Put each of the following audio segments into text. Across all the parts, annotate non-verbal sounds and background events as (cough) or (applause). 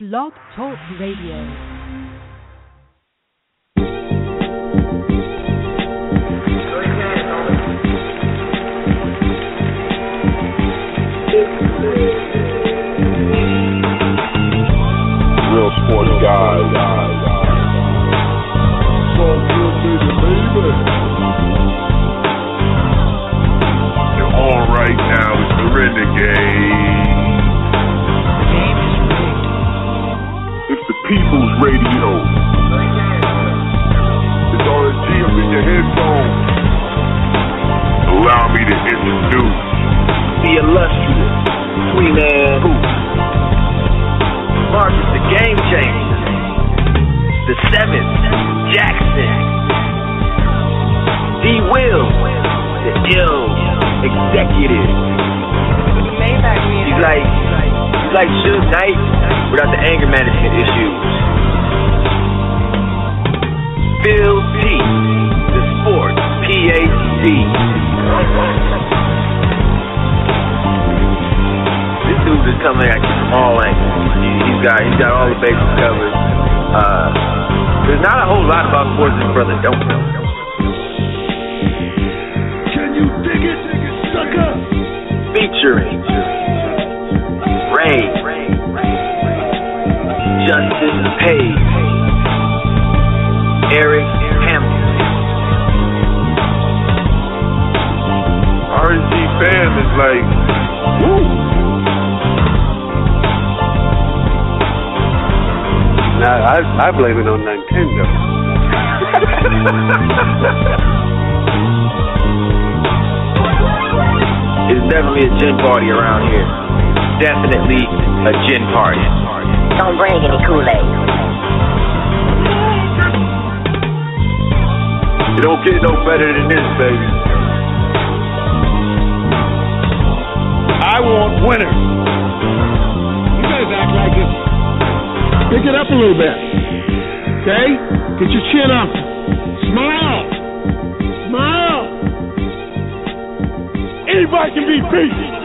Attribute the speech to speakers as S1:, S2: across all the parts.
S1: Blog Talk Radio.
S2: Real sports guys. You're on right now. It's the Renegade. People's Radio. It's RSG up in your headphones. Allow me to introduce
S3: the illustrious Three Man Booth. Marcus the Game Changer. The Seventh, Jackson. D. Will, the ill executive. He's like, he's like Suge Knight without the anger management issues. Phil T, the sports PhD. This dude is coming at you from all angles. He- He's got he's got all the bases covered. Uh, there's not a whole lot about sports this brother don't know.
S2: Can you dig it, sucker?
S3: Featuring Ray, Justin Page, Eric Hampton.
S2: RSG fam is like, woo.
S4: Now, I, I blame it on Nintendo. (laughs)
S3: It's definitely a gin party around here. Definitely a gin party.
S5: Don't bring any Kool-Aid.
S2: It don't get no better than this, baby. I want winners.
S6: You guys act like it. Pick it up a little bit. Okay? Get your chin up. Smile. Smile.
S2: Anybody can be beat.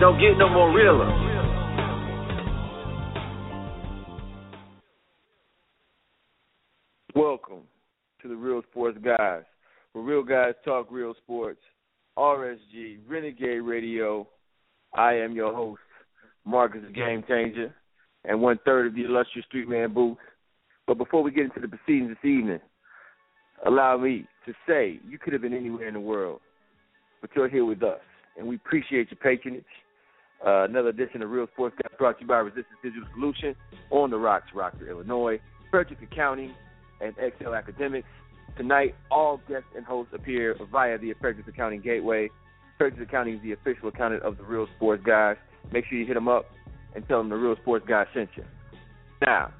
S3: Don't get no more realer.
S7: Welcome to the Real Sports Guys, where real guys talk real sports. RSG, Renegade Radio. I am your host, Marcus Game Changer, and one third of the illustrious Three Man Booth. But before we get into the proceedings this evening, allow me to say you could have been anywhere in the world, but you're here with us, and we appreciate your patronage. Uh, another edition of Real Sports Guys brought to you by Resistance Digital Solution on the Rocks, Rockford, Illinois, Purchase Accounting, and Excel Academics. Tonight, all guests and hosts appear via the Purchase Accounting Gateway. Purchase Accounting is the official accountant of the Real Sports Guys. Make sure you hit them up and tell them the Real Sports Guys sent you. Now,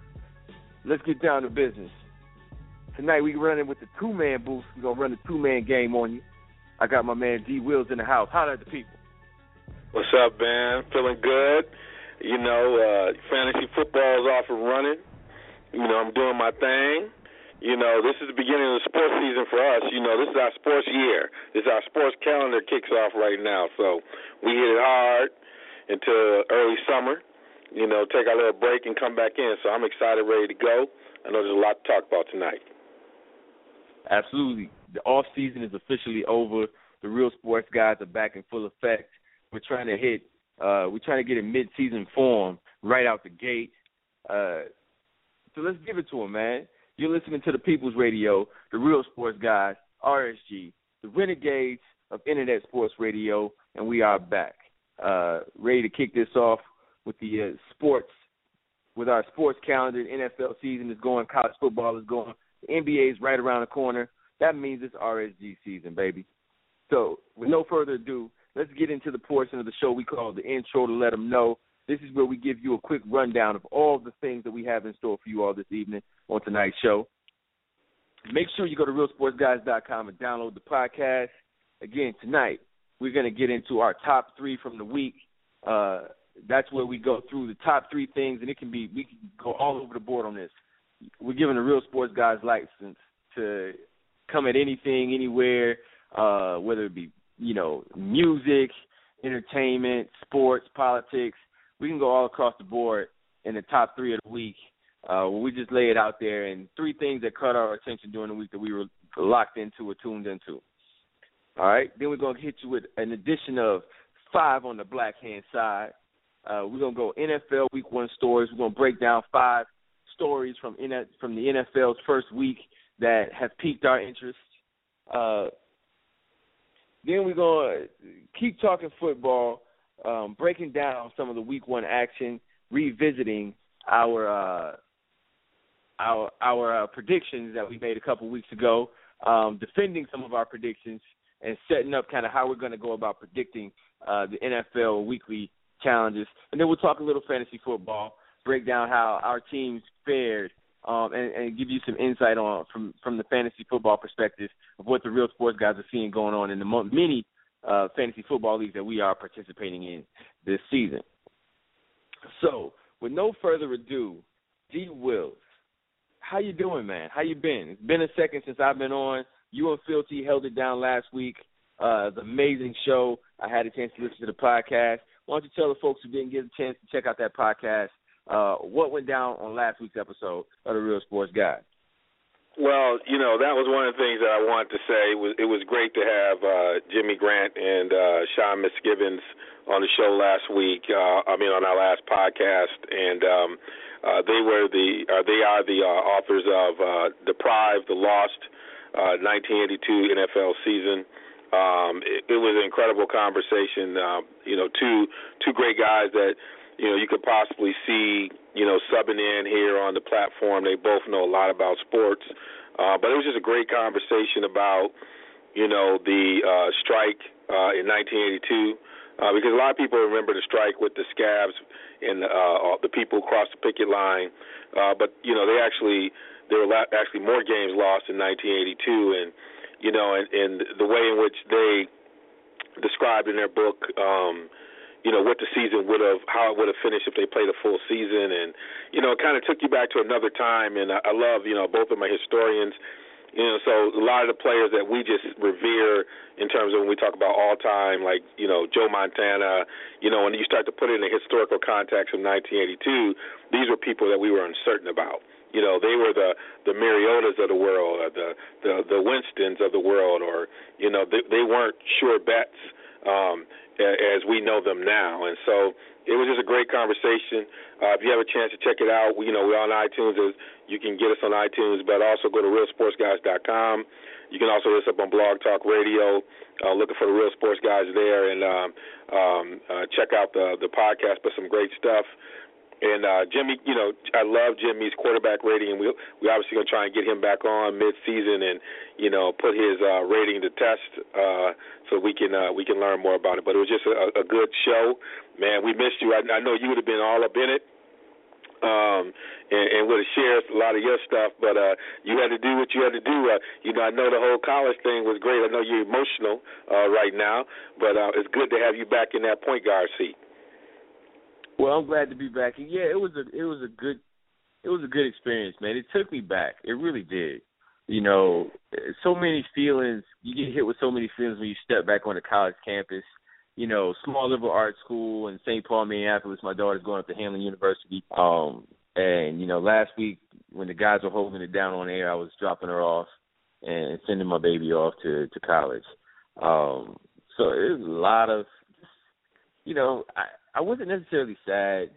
S7: let's get down to business. Tonight, we running with the two man booth. We're going to run the two man game on you. I got my man D Wills in the house. Holler at the people.
S8: What's up, man? Feeling good. You know, uh, fantasy football is off and running. You know, I'm doing my thing. You know, this is the beginning of the sports season for us. You know, this is our sports year. This is our sports calendar kicks off right now. So we hit it hard until early summer. You know, take our little break and come back in. So I'm excited, ready to go. I know there's a lot to talk about tonight.
S7: Absolutely. The off season is officially over. The real sports guys are back in full effect. We're trying to hit uh we're trying to get in mid season form right out the gate. Uh so let's give it to him, man. You're listening to the People's Radio, the real sports guys, RSG, the renegades of internet sports radio, and we are back. Uh ready to kick this off with the uh, sports with our sports calendar. NFL season is going, college football is going, the NBA is right around the corner. That means it's RSG season, baby. So, with no further ado, let's get into the portion of the show we call the intro to let them know. This is where we give you a quick rundown of all the things that we have in store for you all this evening on tonight's show. Make sure you go to realsportsguys.com and download the podcast. Again, tonight we're going to get into our top three from the week. Uh, that's where we go through the top three things, and it can be we can go all over the board on this. We're giving the real sports guys license to come at anything, anywhere, uh, whether it be you know music, entertainment, sports, politics. We can go all across the board in the top three of the week. Uh, we just lay it out there, and three things that caught our attention during the week that we were locked into or tuned into. All right, then we're gonna hit you with an addition of five on the black hand side. Uh, we're gonna go NFL Week One stories. We're gonna break down five stories from from the NFL's first week that have piqued our interest. Uh, then we're gonna keep talking football, um, breaking down some of the Week One action, revisiting our uh, our our uh, predictions that we made a couple weeks ago, um, defending some of our predictions, and setting up kind of how we're going to go about predicting uh, the NFL weekly challenges. And then we'll talk a little fantasy football, break down how our teams fared, um, and, and give you some insight on from from the fantasy football perspective of what the real sports guys are seeing going on in the many uh, fantasy football leagues that we are participating in this season. So, with no further ado, D. Wills, how you doing, man? How you been? It's been a second since I've been on. You and T held it down last week. Uh, the amazing show. I had a chance to listen to the podcast. Why don't you tell the folks who didn't get a chance to check out that podcast uh, what went down on last week's episode of the Real Sports Guy?
S8: Well, you know that was one of the things that I wanted to say. It was it was great to have uh, Jimmy Grant and uh, Sean Misgivens on the show last week. Uh, I mean, on our last podcast, and um, uh, they were the uh, they are the uh, authors of uh, "Deprived," "The Lost," uh, 1982 NFL season. Um, it, it was an incredible conversation. Uh, you know, two two great guys that you know you could possibly see you know subbing in here on the platform. They both know a lot about sports, uh, but it was just a great conversation about you know the uh, strike uh, in 1982. Uh, because a lot of people remember the strike with the scabs and uh, the people across the picket line, uh, but you know they actually there were actually more games lost in 1982, and you know, and, and the way in which they described in their book, um, you know, what the season would have, how it would have finished if they played a full season, and you know, it kind of took you back to another time. And I, I love, you know, both of my historians. You know, so a lot of the players that we just revere in terms of when we talk about all time, like you know Joe Montana. You know, when you start to put it in the historical context of 1982, these were people that we were uncertain about. You know, they were the the Mariotas of the world, or the the the Winstons of the world, or you know, they, they weren't sure bets um, as we know them now. And so it was just a great conversation. Uh, if you have a chance to check it out, you know, we're on iTunes. You can get us on iTunes, but also go to realsportsguys.com. You can also listen up on Blog Talk Radio, uh, looking for the Real Sports Guys there, and um, um, uh, check out the the podcast. But some great stuff. And uh, Jimmy, you know, I love Jimmy's quarterback rating, and we we obviously gonna try and get him back on mid-season, and you know, put his uh, rating to test, uh, so we can uh, we can learn more about it. But it was just a, a good show, man. We missed you. I, I know you would have been all up in it, um, and, and would have shared a lot of your stuff. But uh, you had to do what you had to do. Uh, you know, I know the whole college thing was great. I know you're emotional uh, right now, but uh, it's good to have you back in that point guard seat.
S7: Well, I'm glad to be back. And yeah, it was a it was a good it was a good experience, man. It took me back. It really did. You know, so many feelings. You get hit with so many feelings when you step back on the college campus. You know, small liberal arts school in St. Paul, Minneapolis. My daughter's going up to Hamline University. Um, and you know, last week when the guys were holding it down on air, I was dropping her off and sending my baby off to to college. Um, so it was a lot of, you know, I I wasn't necessarily sad,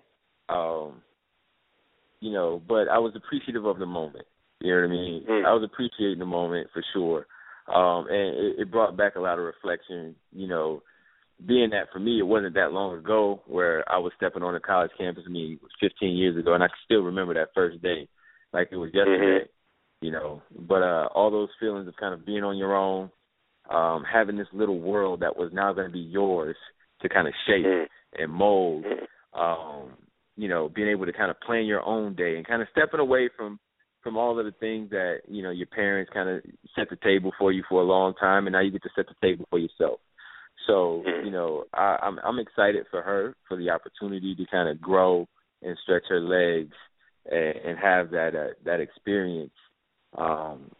S7: um, you know, but I was appreciative of the moment. You know what I mean? Mm. I was appreciating the moment for sure, um, and it, it brought back a lot of reflection. You know, being that for me, it wasn't that long ago where I was stepping on a college campus. I mean, it was 15 years ago, and I still remember that first day like it was yesterday. Mm-hmm. You know, but uh all those feelings of kind of being on your own, um, having this little world that was now going to be yours to kind of shape
S8: Mm-hmm.
S7: and mold. Um, you know, being able to kind of plan your own day and kind of stepping away from from all of the things that you know your parents kind of set the table for you for a long time, and now you get to set the table for yourself. So
S8: Mm-hmm.
S7: you know, I, I'm I'm excited for her for the opportunity to kind of grow and stretch her legs and, and have that uh, that experience um,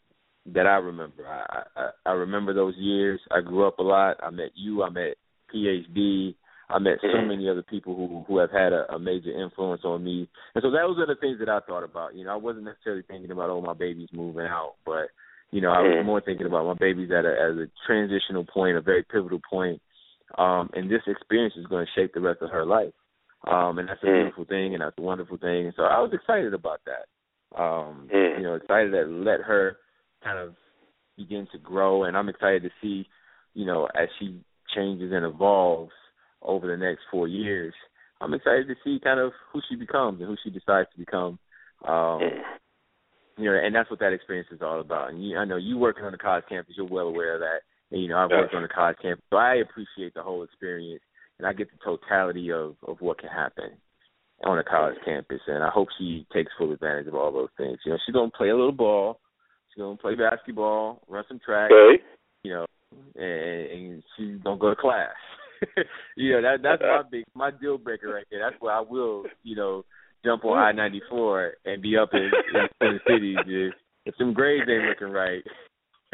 S7: that I remember. I, I I remember those years. I grew up a lot. I met you. I met PhD. I met so many other people who who have had a, a major influence on me, and so those are the things that I thought about. You know, I wasn't necessarily thinking about oh my baby's moving out, but you know, I was more thinking about my baby's at a as a transitional point, a very pivotal point, um, and this experience is going to shape the rest of her life. Um, and that's a beautiful thing, and that's a wonderful thing. And so I was excited about that. Um. You know, excited to let her kind of begin to grow, and I'm excited to see, you know, as she changes and evolves over the next four years. I'm excited to see kind of who she becomes and who she decides to become. Um, you know, and that's what that experience is all about. And you, I know you working on the college campus, you're well aware of that. And you know, I've worked on the college campus, so I appreciate the whole experience, and I get the totality of of what can happen on a college campus. And I hope she takes full advantage of all those things. You know, she's gonna play a little ball, she's gonna play basketball, run some track,
S8: Okay.
S7: you know, and, and she's gonna go to class. (laughs) you know, that that's my big my deal breaker right there. That's where I will, you know, jump on I ninety four and be up in, in Twin Cities if, if some grades ain't looking right. (laughs)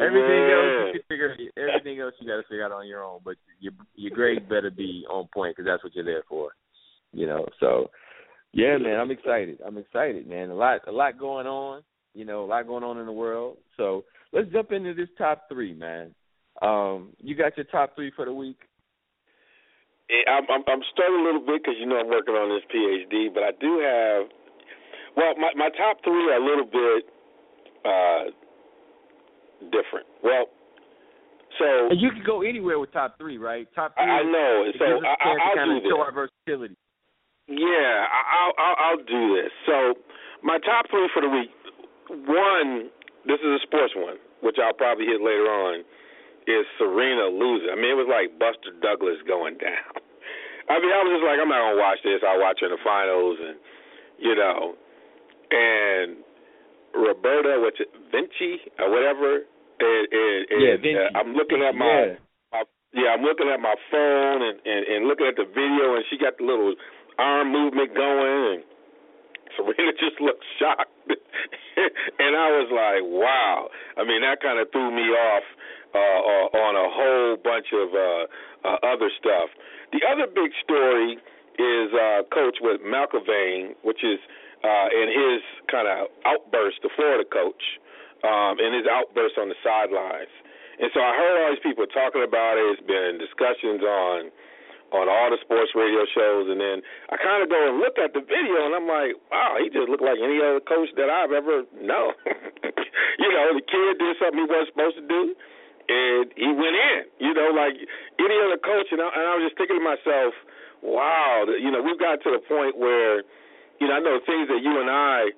S7: everything else you can figure everything else you got to figure out on your own, but your your grades better be on point because that's what you're there for. You know, so yeah, man, I'm excited. I'm excited, man. A lot a lot going on. You know, a lot going on in the world. So let's jump into this top three, man. Um, you got your top three for the week.
S8: Yeah, I'm, I'm I'm a little bit because you know I'm working on this PhD, but I do have. Well, my my top three are a little bit uh different. Well, so
S7: And you can go anywhere with top three, right? Top three.
S8: I, I know. So I,
S7: to
S8: I'll do this.
S7: show our versatility.
S8: Yeah, I- I'll, I'll I'll do this. So my top three for the week. One, this is a sports one, which I'll probably hit later on. Is Serena losing? I mean, it was like Buster Douglas going down. (laughs) I mean, I was just like, I'm not gonna watch this. I'll watch her in the finals, and you know, and Roberta, it, Vinci or whatever. And, and, and
S7: Yeah, Vinci.
S8: Uh, I'm looking at my
S7: Yeah.
S8: my yeah, I'm looking at my phone and, and and looking at the video, and she got the little arm movement going, and (laughs) Serena just looked shocked, (laughs) and I was like, wow. I mean, that kind of threw me off uh, uh, on a whole bunch of uh, uh, other stuff. The other big story is uh, Coach with McElwain, which is uh, in his kind of outburst, the Florida coach, um, and his outburst on the sidelines. And so I heard all these people talking about it. It's been discussions on on all the sports radio shows, and then I kind of go and look at the video, and I'm like, wow, he just looked like any other coach that I've ever known. (laughs) you know, the kid did something he wasn't supposed to do, and he went in. You know, like any other coach, and I, and I was just thinking to myself, wow, you know, we've got to the point where, you know, I know things that you and I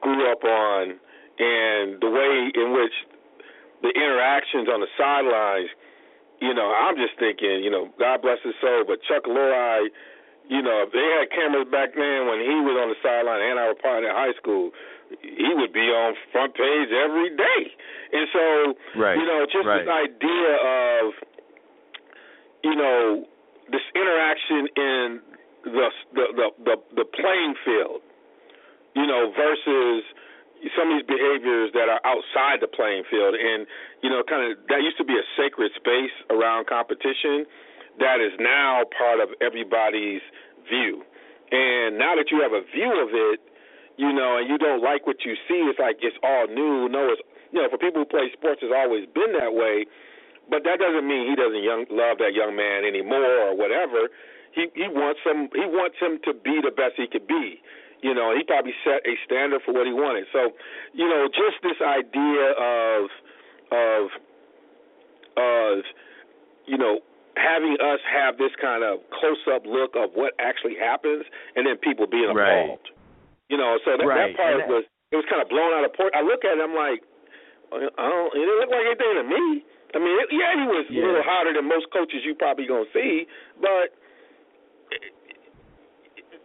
S8: grew up on, and the way in which the interactions on the sidelines you know, I'm just thinking, you know, God bless his soul, but Chuck Lorre, you know, if they had cameras back then when he was on the sideline and I was part of high school, he would be on front page every day. And so,
S7: Right,
S8: you know, just
S7: right.
S8: this idea of, you know, this interaction in the the the the, the playing field, you know, versus some of these behaviors that are outside the playing field and you know kind of that used to be a sacred space around competition that is now part of everybody's view. And now that you have a view of it you know and you don't like what you see it's like it's all new. No it's you know for people who play sports it's always been that way but that doesn't mean he doesn't young, love that young man anymore or whatever. He he wants him he wants him to be the best he could be you know, he probably set a standard for what he wanted. So, you know, just this idea of of of you know having us have this kind of close up look of what actually happens, and then people being
S7: Right.
S8: You know, so that,
S7: Right.
S8: that part
S7: that-
S8: was it was kind of blown out of port. I look at it, I'm like, oh, I don't. It didn't look like anything to me. I mean, it, yeah, he was
S7: Yeah.
S8: a little hotter than most coaches you probably gonna see, but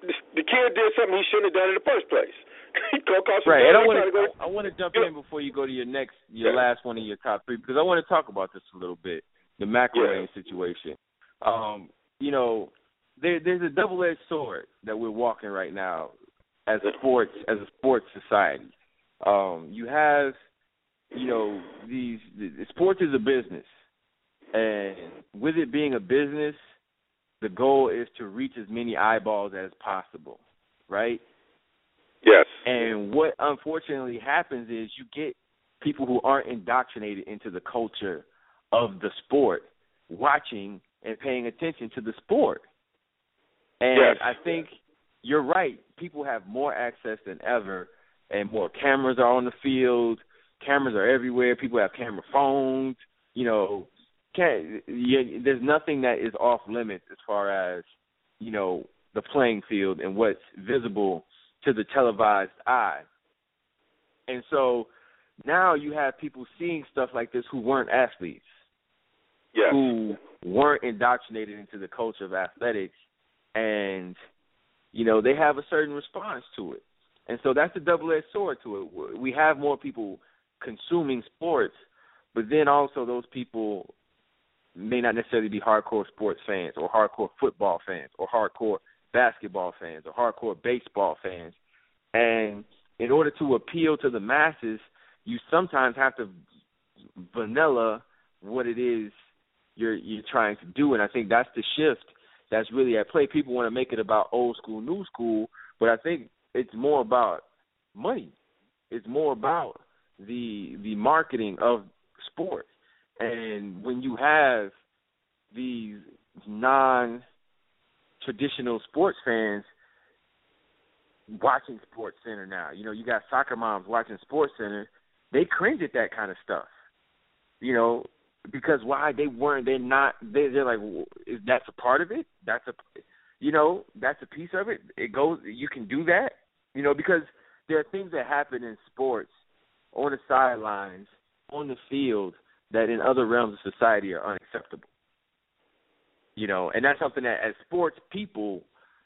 S8: the, kid did something he shouldn't have done in the first place. (laughs) he go across the
S7: Right, and I want
S8: to
S7: I want to jump in before you go to your next your
S8: Yeah.
S7: last one of your top three because I want to talk about this a little bit the McElwain situation. Um, you know, there there's a double edged sword that we're walking right now as a sports as a sports society. Um, you have you know these the, sports is a business, and with it being a business, the goal is to reach as many eyeballs as possible, right?
S8: Yes.
S7: And what unfortunately happens is you get people who aren't indoctrinated into the culture of the sport watching and paying attention to the sport. And
S8: Yes.
S7: I think you're right. People have more access than ever, and more cameras are on the field. Cameras are everywhere. People have camera phones. You know, can yeah, there's nothing that is off limits as far as you know the playing field and what's visible to the televised eye. And so now you have people seeing stuff like this who weren't athletes,
S8: Yes.
S7: who weren't indoctrinated into the culture of athletics, and you know they have a certain response to it. And so that's a double-edged sword to it. We have more people consuming sports, but then also those people may not necessarily be hardcore sports fans or hardcore football fans or hardcore basketball fans or hardcore baseball fans. And in order to appeal to the masses, you sometimes have to vanilla what it is you're you're trying to do. And I think that's the shift that's really at play. People want to make it about old school, new school, but I think it's more about money. It's more about the the marketing of sports. And when you have these non traditional sports fans watching Sports Center now, you know, you got soccer moms watching Sports Center, they cringe at that kind of stuff. You know, because why they weren't they're not they they're like well, is that's a part of it? That's a you know, that's a piece of it. It goes you can do that. You know, because there are things that happen in sports on the sidelines, on the field that in other realms of society are unacceptable. You know, and that's something that as sports people,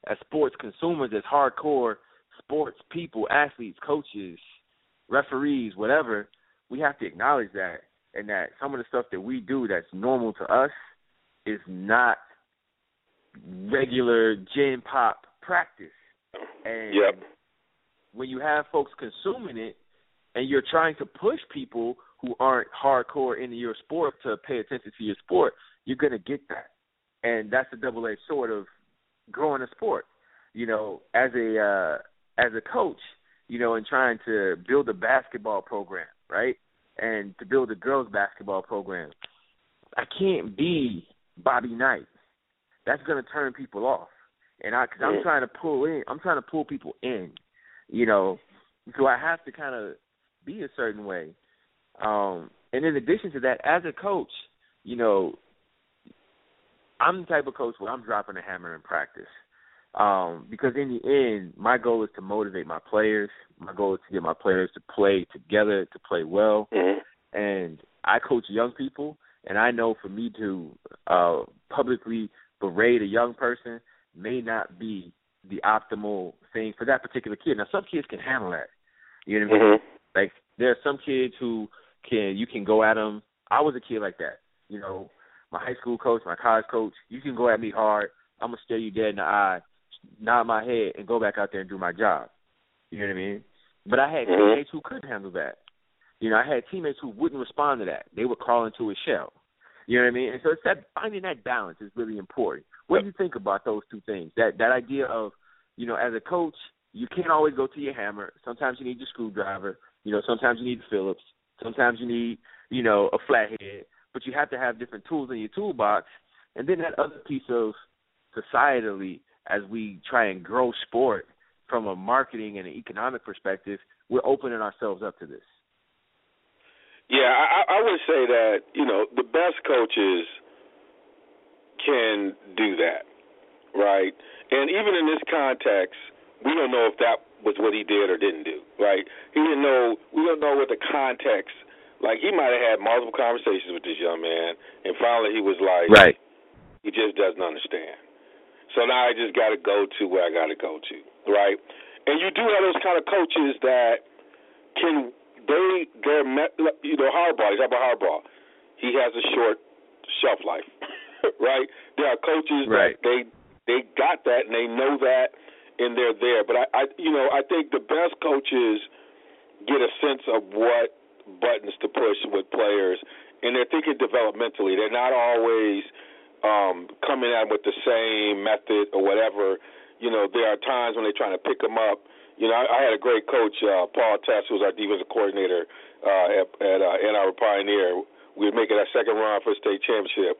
S7: as sports consumers, as hardcore sports people, athletes, coaches, referees, whatever, we have to acknowledge that and that some of the stuff that we do that's normal to us is not regular gin pop practice. And
S8: Yep.
S7: when you have folks consuming it and you're trying to push people who aren't hardcore into your sport to pay attention to your sport, you're going to get that. And that's the double edged sword of growing a sport. You know, as a uh as a coach, you know, and trying to build a basketball program, right? And to build a girls basketball program. I can't be Bobby Knight. That's going to turn people off. And I cuz I'm trying to pull in, I'm trying to pull people in, you know. So I have to kind of be a certain way. Um and in addition to that, as a coach, you know, I'm the type of coach where I'm dropping a hammer in practice. Um, because in the end, my goal is to motivate my players. My goal is to get my players to play together, to play well.
S8: Mhm.
S7: And I coach young people, and I know for me to uh, publicly berate a young person may not be the optimal thing for that particular kid. Now, some kids can handle that. You know what I mean?
S8: Mhm.
S7: Like there are some kids who can you can go at them. I was a kid like that. You know, my high school coach, my college coach, you can go at me hard. I'm gonna stare you dead in the eye, nod my head, and go back out there and do my job. You know what I mean? But I had
S8: Mhm.
S7: teammates who couldn't handle that. You know, I had teammates who wouldn't respond to that. They would crawl into a shell. You know what I mean? And so it's that finding that balance is really important. What do you think about those two things? That that idea of, you know, as a coach, you can't always go to your hammer. Sometimes you need your screwdriver. You know, sometimes you need Phillips. Sometimes you need, you know, a flathead. But you have to have different tools in your toolbox. And then that other piece of societally, as we try and grow sport from a marketing and an economic perspective, we're opening ourselves up to this.
S8: Yeah, I, I would say that you know the best coaches can do that, right? And even in this context, we don't know if that was what he did or didn't do, right? He didn't know. We don't know what the context Like he might have had multiple conversations with this young man, and finally he was like,
S7: Right.
S8: he just doesn't understand. So now I just got to go to where I got to go to, right? And you do have those kind of coaches that can they they're met, you know Harbaugh. Talk about Harbaugh. He has a short shelf life, (laughs) right? There are coaches
S7: Right.
S8: that they they got that and they know that and they're there. But I, I you know I think the best coaches get a sense of what buttons to push with players, and they're thinking developmentally. They're not always um, coming at 'em with the same method or whatever. You know, there are times when they're trying to pick them up. You know, I, I had a great coach, uh, Paul Tess, who was our defensive coordinator uh, at, at uh, Ann Arbor Pioneer. We were making that second run for state championship,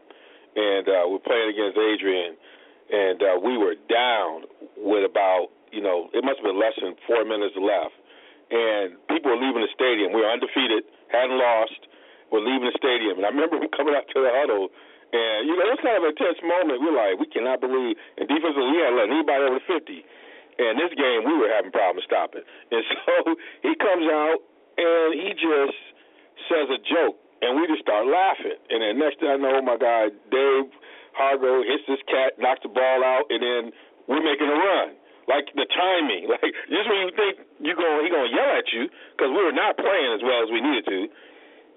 S8: and uh, we were playing against Adrian, and uh, we were down with about, you know, it must have been less than four minutes left and people were leaving the stadium. We were undefeated, hadn't lost. We're leaving the stadium, and I remember (laughs) coming out to the huddle, and you know it was kind of an intense moment. We were like, we cannot believe, and defensively we hadn't let anybody over fifty. And this game, we were having problems stopping. (laughs) And so he comes out and he just says a joke, and we just start laughing. And then next thing I know, my guy Dave Hargo hits this cat, knocks the ball out, and then we're making a run like the timing, (laughs) like just when you think you going, he gonna yell at you because we were not playing as well as we needed to.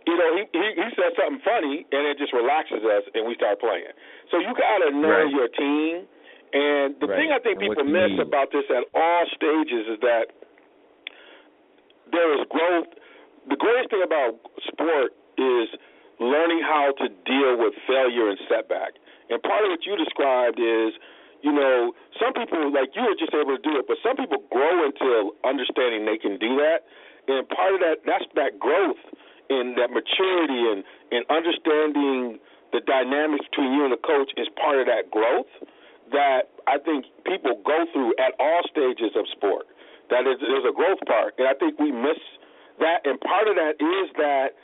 S8: You know, he he, he says something funny and it just relaxes us and we start playing. So you gotta know
S7: Right.
S8: your team. And the
S7: Right.
S8: thing I think
S7: And
S8: people miss
S7: need.
S8: about this at all stages is that there is growth. The greatest thing about sport is learning how to deal with failure and setback. And part of what you described is, you know, some people like you were just able to do it, but some people grow into understanding they can do that. And part of that that's that growth and that maturity and, and understanding the dynamics between you and the coach is part of that growth that I think people go through at all stages of sport. That is there's a growth part. And I think we miss that and part of that is that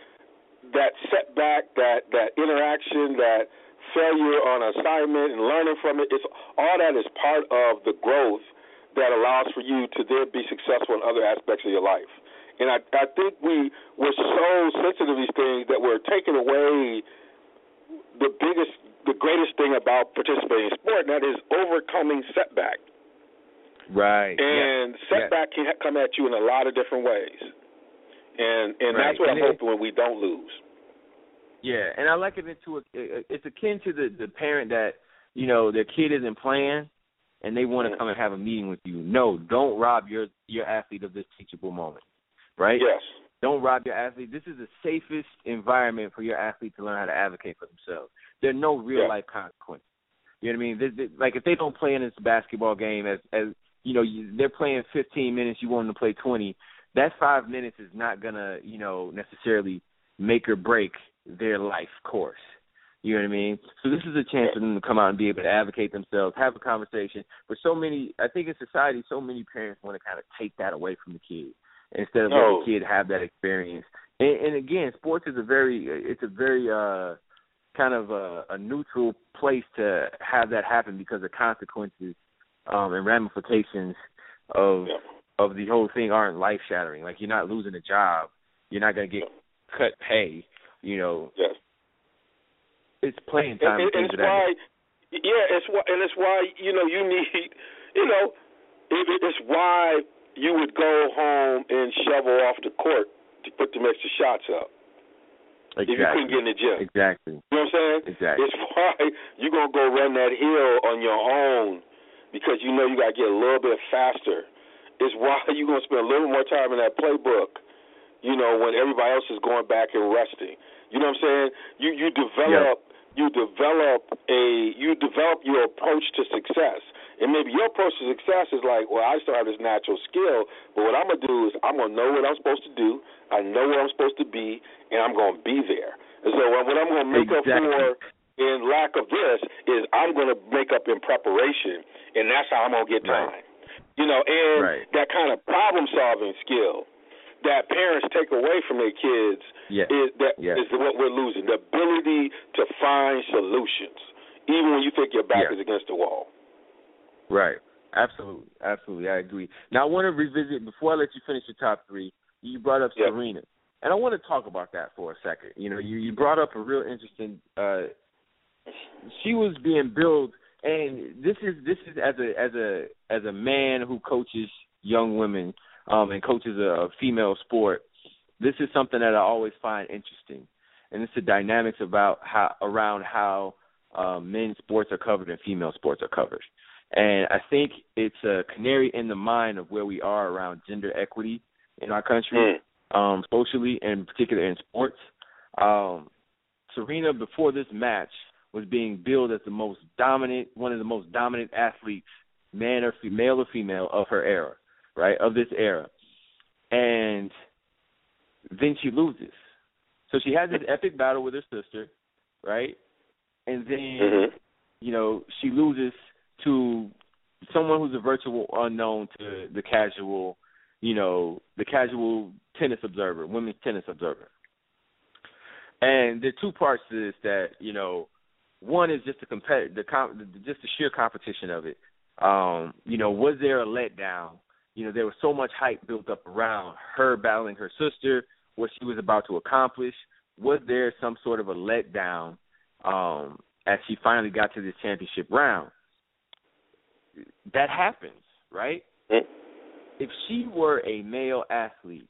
S8: that setback, that that interaction, that failure on assignment and learning from it, it's all that is part of the growth that allows for you to then be successful in other aspects of your life. And I, I think we we're so sensitive to these things that we're taking away the biggest, the greatest thing about participating in sport, and that is overcoming setback.
S7: Right.
S8: And
S7: yes.
S8: setback can come at you in a lot of different ways. And and
S7: Right.
S8: that's what
S7: And
S8: I'm hoping when we don't lose.
S7: Yeah, and I like it into a. It's akin to the the parent that you know their kid isn't playing, and they want to come and have a meeting with you. No, don't rob your your athlete of this teachable moment, right?
S8: Yes.
S7: Don't rob your athlete. This is the safest environment for your athlete to learn how to advocate for themselves. There are no real
S8: Yeah.
S7: life consequences. You know what I mean? They, they, like if they don't play in this basketball game, as as you know, you, they're playing 15 minutes, you want them to play 20. That five minutes is not gonna, you know, necessarily make or break their life course. You know what I mean? So this is a chance for them to come out and be able to advocate themselves, have a conversation. But so many, I think in society, so many parents want to kind of take that away from the kid instead of
S8: No.
S7: letting the kid have that experience. And, and again, sports is a very, it's a very uh kind of a, a neutral place to have that happen because the consequences um and ramifications of
S8: Yeah.
S7: of the whole thing aren't life shattering. Like you're not losing a job, you're not gonna get cut pay. You know,
S8: Yes.
S7: it's playing time.
S8: and, and
S7: things
S8: it's
S7: of that
S8: why, yeah, it's why, and it's why you know you need, you know, it, it- it's why you would go home and shovel off the court to put them extra shots up
S7: nature.
S8: if you couldn't get in the gym.
S7: Exactly.
S8: You know what I'm saying?
S7: Exactly.
S8: It's (laughs) why you're gonna go run that hill on your own because you know you gotta get a little bit faster. It's why you're gonna spend a little more time in that playbook, you know, when everybody else is going back and resting. You know what I'm saying? You you develop you develop a you develop your approach to success. And maybe your approach to success is like, well, I still have this natural skill, but what I'm gonna do is I'm gonna know what I'm supposed to do. I know where I'm supposed to be, and I'm gonna be there. And so what I'm gonna make up for in lack of this is I'm gonna make up in preparation, and that's how I'm gonna get
S7: Right.
S8: time. You know, and
S7: Right.
S8: that kind of problem solving skill that parents take away from their kids
S7: Yes.
S8: is that
S7: Yes.
S8: is what we're losing. The ability to find solutions, even when you think your back
S7: Yes.
S8: is against the wall.
S7: Right. Absolutely. Absolutely. I agree. Now I want to revisit before I let you finish your top three. You brought up
S8: Yeah.
S7: Serena. and I want to talk about that for a second. You know, you you brought up a real interesting. uh She was being billed, and this is this is as a as a as a man who coaches young women um and coaches a, a female sport. This is something that I always find interesting, and it's the dynamics about how around how um, men's sports are covered and female sports are covered. And I think it's a canary in the mine of where we are around gender equity in our country, mm. um, socially and particularly in sports. Um, Serena, before this match, was being billed as the most dominant, one of the most dominant athletes, man or female or female, of her era, right, of this era. And then she loses. So she has this epic battle with her sister, right? And then, mm-hmm. you know, she loses to someone who's a virtual unknown to the casual, you know, the casual tennis observer, women's tennis observer. And there are two parts to this that you know, one is just the compet the, com- just the sheer competition of it. Um, you know, was there a letdown? You know, there was so much hype built up around her battling her sister, what she was about to accomplish. Was there some sort of a letdown um, as she finally got to this championship round? that happens, right? If she were a male athlete,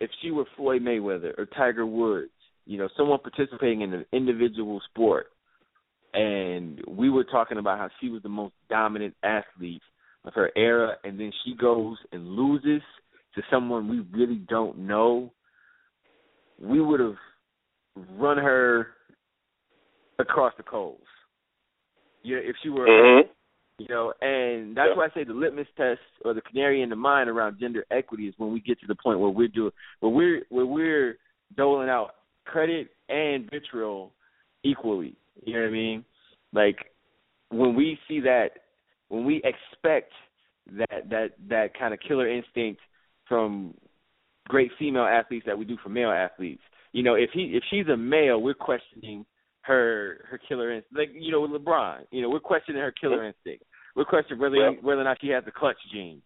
S7: if she were Floyd Mayweather or Tiger Woods, you know, someone participating in an individual sport, and we were talking about how she was the most dominant athlete of her era, and then she goes and loses to someone we really don't know, we would have run her across the coals. Yeah, if she were
S8: mm-hmm.
S7: You know, and that's
S8: yeah.
S7: why I say the litmus test or the canary in the mine around gender equity is when we get to the point where we're doing where we're where we're doling out credit and vitriol equally. You know what I mean? Like when we see that when we expect that that that kind of killer instinct from great female athletes that we do for male athletes. You know, if he if she's a male, we're questioning her her killer instinct. Like you know with LeBron, you know we're questioning her killer instinct. We're questioning whether whether or not she has the clutch gene.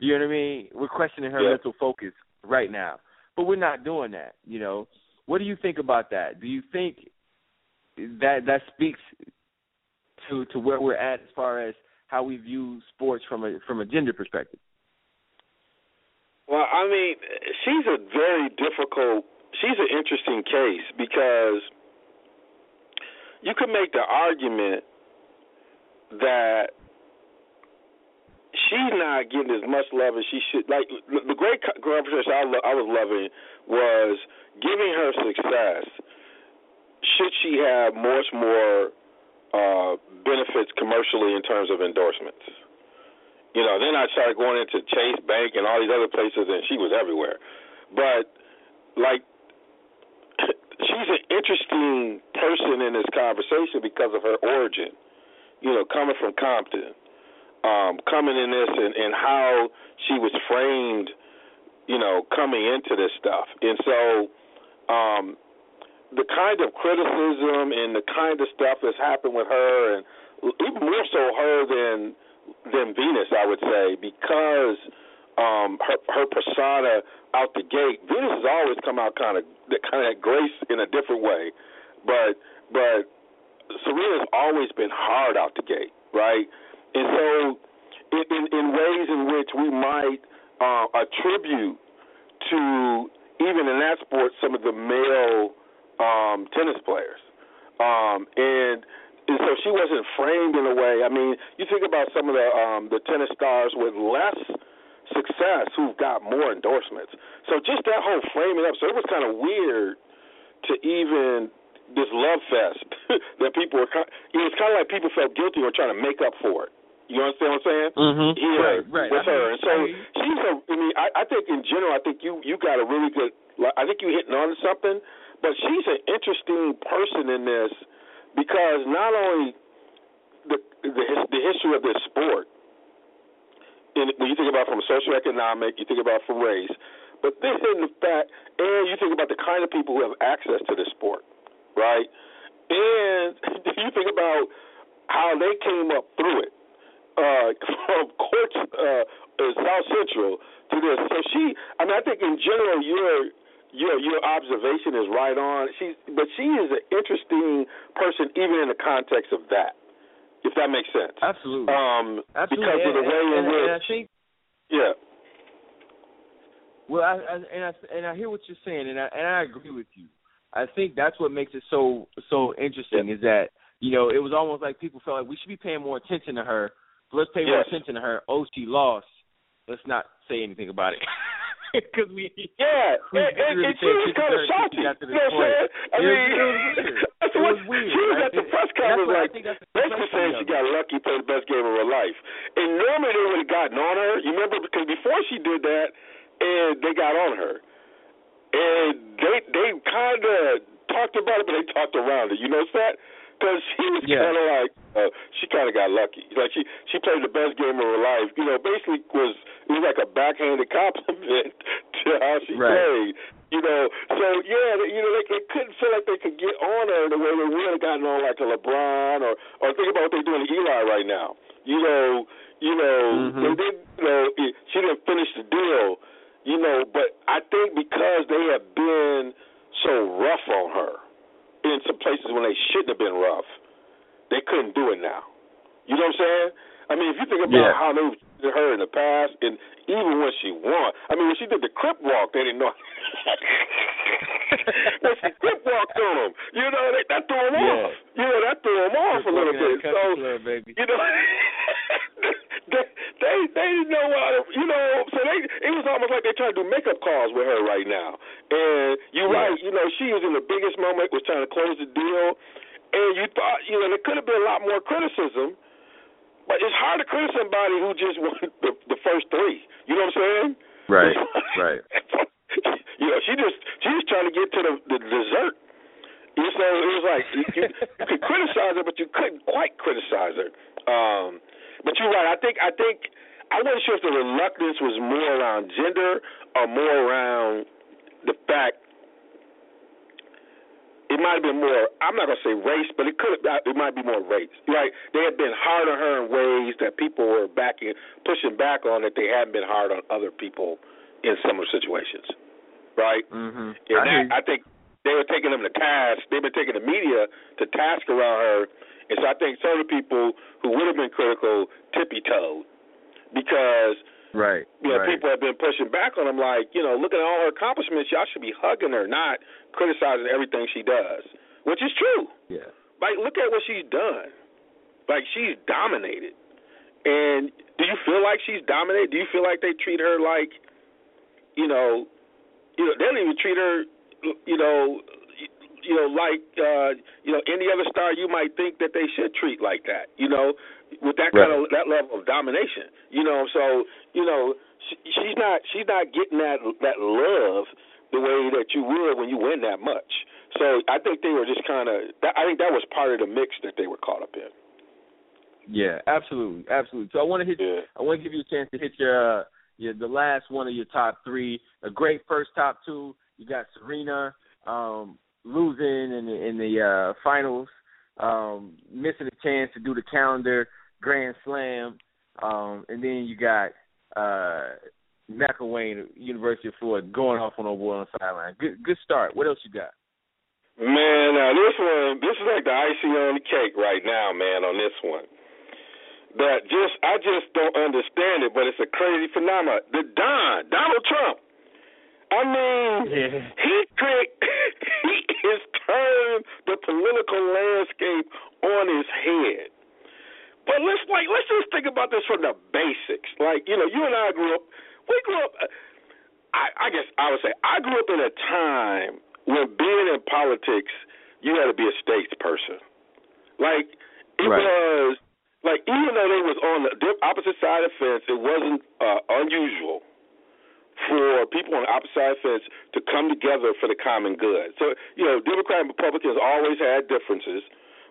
S7: You know what I mean? We're questioning her mental focus right now, but we're not doing that. You know, what do you think about that? Do you think that that speaks to to where we're at as far as how we view sports from a from a gender perspective?
S8: Well, I mean, she's a very difficult. She's an interesting case because you could make the argument that she's not getting as much love as she should. Like the great conversation I, lo- I was loving was giving her success. Should she have much more uh, benefits commercially in terms of endorsements? You know, then I started going into Chase Bank and all these other places, and she was everywhere. But like (laughs) she's an interesting person in this conversation because of her origin. You know, coming from Compton, um, coming in this, and, and how she was framed. You know, coming into this stuff, and so um, the kind of criticism and the kind of stuff that's happened with her, and even more so her than than Venus, I would say, because um, her her persona out the gate. Venus has always come out kind of kind of grace in a different way, but but Serena's always been hard out the gate, right? And so, in in, in ways in which we might uh, attribute to even in that sport some of the male tennis players, um, and and so she wasn't framed in a way. I mean, you think about some of the um, the tennis stars with less success who've got more endorsements. So just that whole framing up. So it was kind of weird to even this love fest (laughs) that people were. You know, it's kind of like people felt guilty or trying to make up for it. You understand what I'm saying?
S7: Mm-hmm.
S8: Here
S7: right, right.
S8: with
S7: I
S8: her,
S7: mean,
S8: and so
S7: I mean,
S8: she's a. I mean, I, I think in general, I think you you got a really good. I think you hitting on something, but she's an interesting person in this because not only the the, the history of this sport, in, when you think about from socioeconomic, you think about from race, but then the fact, and you think about the kind of people who have access to this sport, right? And (laughs) you think about how they came up through it uh, (laughs) from courts uh, in South Central to this. So she, I mean, I think in general, you're your your observation is right on. She, but she is an interesting person, even in the context of that, if that makes sense.
S7: Absolutely.
S8: Um,
S7: Absolutely.
S8: because of the way
S7: and,
S8: in
S7: and,
S8: which,
S7: and I think
S8: yeah,
S7: Well, I, I and I and I hear what you're saying, and I and I agree with you. I think that's what makes it so so interesting is that you know it was almost like people felt like we should be paying more attention to her. So let's pay more attention to her. Oh, she lost. Let's not say anything about it (laughs) (laughs) because we
S8: yeah,
S7: we
S8: and, and, and she was kind of
S7: her until
S8: salty.
S7: she
S8: You know what I'm saying? I mean,
S7: it was weird. (laughs)
S8: that's
S7: It
S8: what
S7: was weird,
S8: she was at the press conference like
S7: think that's the
S8: basically saying she got lucky, played the best game of her life. And normally they would have gotten on her. You remember because before she did that, and they got on her, and they they kind of talked about it, but they talked around it. You notice that? Because she was
S7: Yeah.
S8: kind of like uh, she kind of got lucky. Like she she played the best game of her life. You know, basically was it was like a backhanded (laughs) compliment to how she
S7: Right.
S8: played. You know, so yeah, they, you know they, they couldn't feel like they could get on her the way they would have gotten on like a LeBron or or think about what they're doing to Eli right now. You know, you know
S7: Mhm.
S8: they didn't. You know, it- she didn't finish the deal. You know, but I think because they have been so rough on her in some places when they shouldn't have been rough, they couldn't do it now. You know what I'm saying? I mean, if you think about
S7: Yeah.
S8: how they treated her in the past, and even when she won, I mean, when she did the crip walk, they didn't know. (laughs) when she crip walked on them, you know, they, that threw them
S7: Yeah.
S8: off. You know, that threw them off a little bit. So,
S7: club, baby.
S8: you know, (laughs) they, they they didn't know how to, you know. So they it was almost like they trying to do makeup calls with her right now. And you're
S7: Yeah.
S8: right, you know, she was in the biggest moment, was trying to close the deal, and you thought, you know, there could have been a lot more criticism. But it's hard to criticize somebody who just won the, the first three. You know what I'm saying?
S7: Right, (laughs) right.
S8: you know, she just she was trying to get to the, the dessert. You know, it was like you, you, you could criticize her, but you couldn't quite criticize her. Um, but you're right. I think I think I wasn't sure if the reluctance was more around gender or more around the fact it might have been more. I'm not gonna say race, but it could. have It might be more race. Like they had been hard on her in ways that people were backing, pushing back on that they haven't been hard on other people in similar situations. Right.
S7: Mhm.
S8: And
S7: I
S8: that, I think they were taking them to task. They've been taking the media to task around her, and so I think some of the people who would have been critical tippy toed because
S7: Right.
S8: you know
S7: right.
S8: people have been pushing back on them. Like you know, looking at all her accomplishments, y'all should be hugging her, not criticizing everything she does, which is true.
S7: Yeah.
S8: Like look at what she's done. Like she's dominated. And do you feel like she's dominated? Do you feel like they treat her like, you know, you know, they don't even treat her, you know, you know, like uh, you know, any other star you might think that they should treat like that. You know, with that kind of that level of domination. You know, so you know, she, she's not she's not getting that that love the way that you would when you win that much. So I think they were just kind of. I think that was part of the mix that they were caught up in.
S7: Yeah, absolutely, absolutely. So I want to hit.
S8: Yeah.
S7: I want to give you a chance to hit your, uh, your the last one of your top three. A great first top two. You got Serena um, losing in the in the uh, finals, um, missing a chance to do the calendar Grand Slam, um, and then you got uh, McElwain, University of Florida, going off on a boy on the sideline. Good good start. What else you got?
S8: Man, now this one, this is like the icing on the cake right now, man. On this one, that just I just don't understand it, but it's a crazy phenomenon. The Don, Donald Trump. I mean,
S7: Yeah.
S8: he create, (laughs) he is turned the political landscape on his head. But let's like let's just think about this from the basics. Like you know, you and I grew up. We grew up. Uh, I, I guess I would say I grew up in a time when being in politics, you had to be a statesperson. Like it
S7: Right.
S8: was like even though they was on the opposite side of the fence, it wasn't uh, unusual for people on the opposite side of the fence to come together for the common good. So you know, Democrat and Republicans always had differences,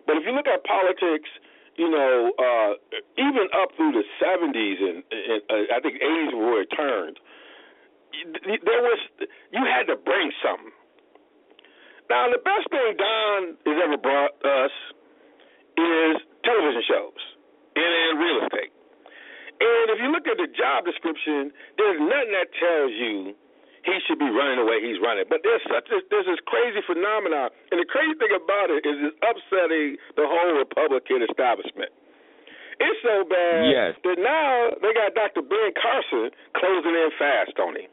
S8: but if you look at politics, you know, uh, even up through the '70s and, and uh, I think '80s where it turned, there was you had to bring something. Now, the best thing Don has ever brought us is television shows and, and real estate. And if you look at the job description, there's nothing that tells you he should be running the way he's running. But there's such a, there's this crazy phenomenon, and the crazy thing about it is it's upsetting the whole Republican establishment. It's so bad
S7: Yes.
S8: that now they got Dr. Ben Carson closing in fast on him.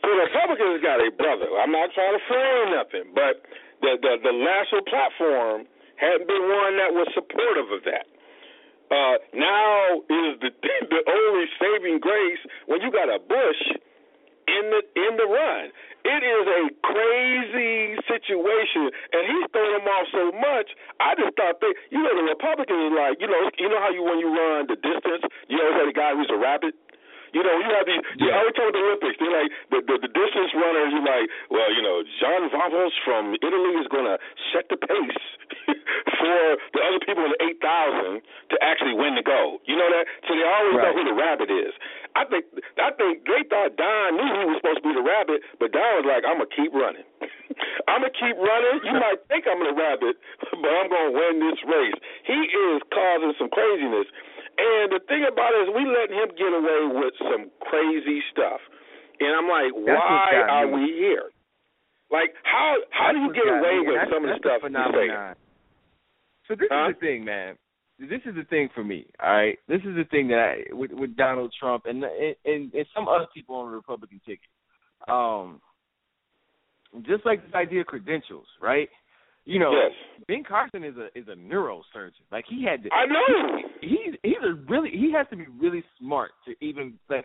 S8: So the Republicans got a brother. I'm not trying to frame nothing, but the the, the national platform hadn't been one that was supportive of that. Uh, now is the (laughs) the only saving grace when you got a Bush in the in the run. It is a crazy situation, and he's throwing them off so much. I just thought they, you know, the Republicans like, you know, you know how you when you run the distance, you always have the guy who's a rabbit. You know, you have these. You
S7: Yeah.
S8: always talk about the Olympics. They're like the, the the distance runners. You're like, well, you know, John Vavos from Italy is going to set the pace (laughs) for the other people in the eight thousand to actually win the gold. You know that? So they always know who the rabbit is. I think I think they thought Don knew he was supposed to be the rabbit, but Don was like, I'm gonna keep running. (laughs) I'm gonna keep running. You might think I'm the rabbit, (laughs) but I'm gonna win this race. He is causing some craziness. And the thing about it is we letting him get away with some crazy stuff. And I'm like,
S7: That's
S8: why are
S7: me.
S8: we here? Like how how do you get away
S7: me,
S8: with
S7: that's-
S8: some of the stuff
S7: the
S8: you're saying?
S7: So this
S8: Huh?
S7: is the thing, man. This is the thing for me. All right, this is the thing that I, with with Donald Trump and and and some other people on the Republican ticket. Um, just like this idea of credentials, right? You know,
S8: Yes.
S7: Ben Carson is a is a neurosurgeon. Like he had to.
S8: I know.
S7: He's he's a really he has to be really smart to even like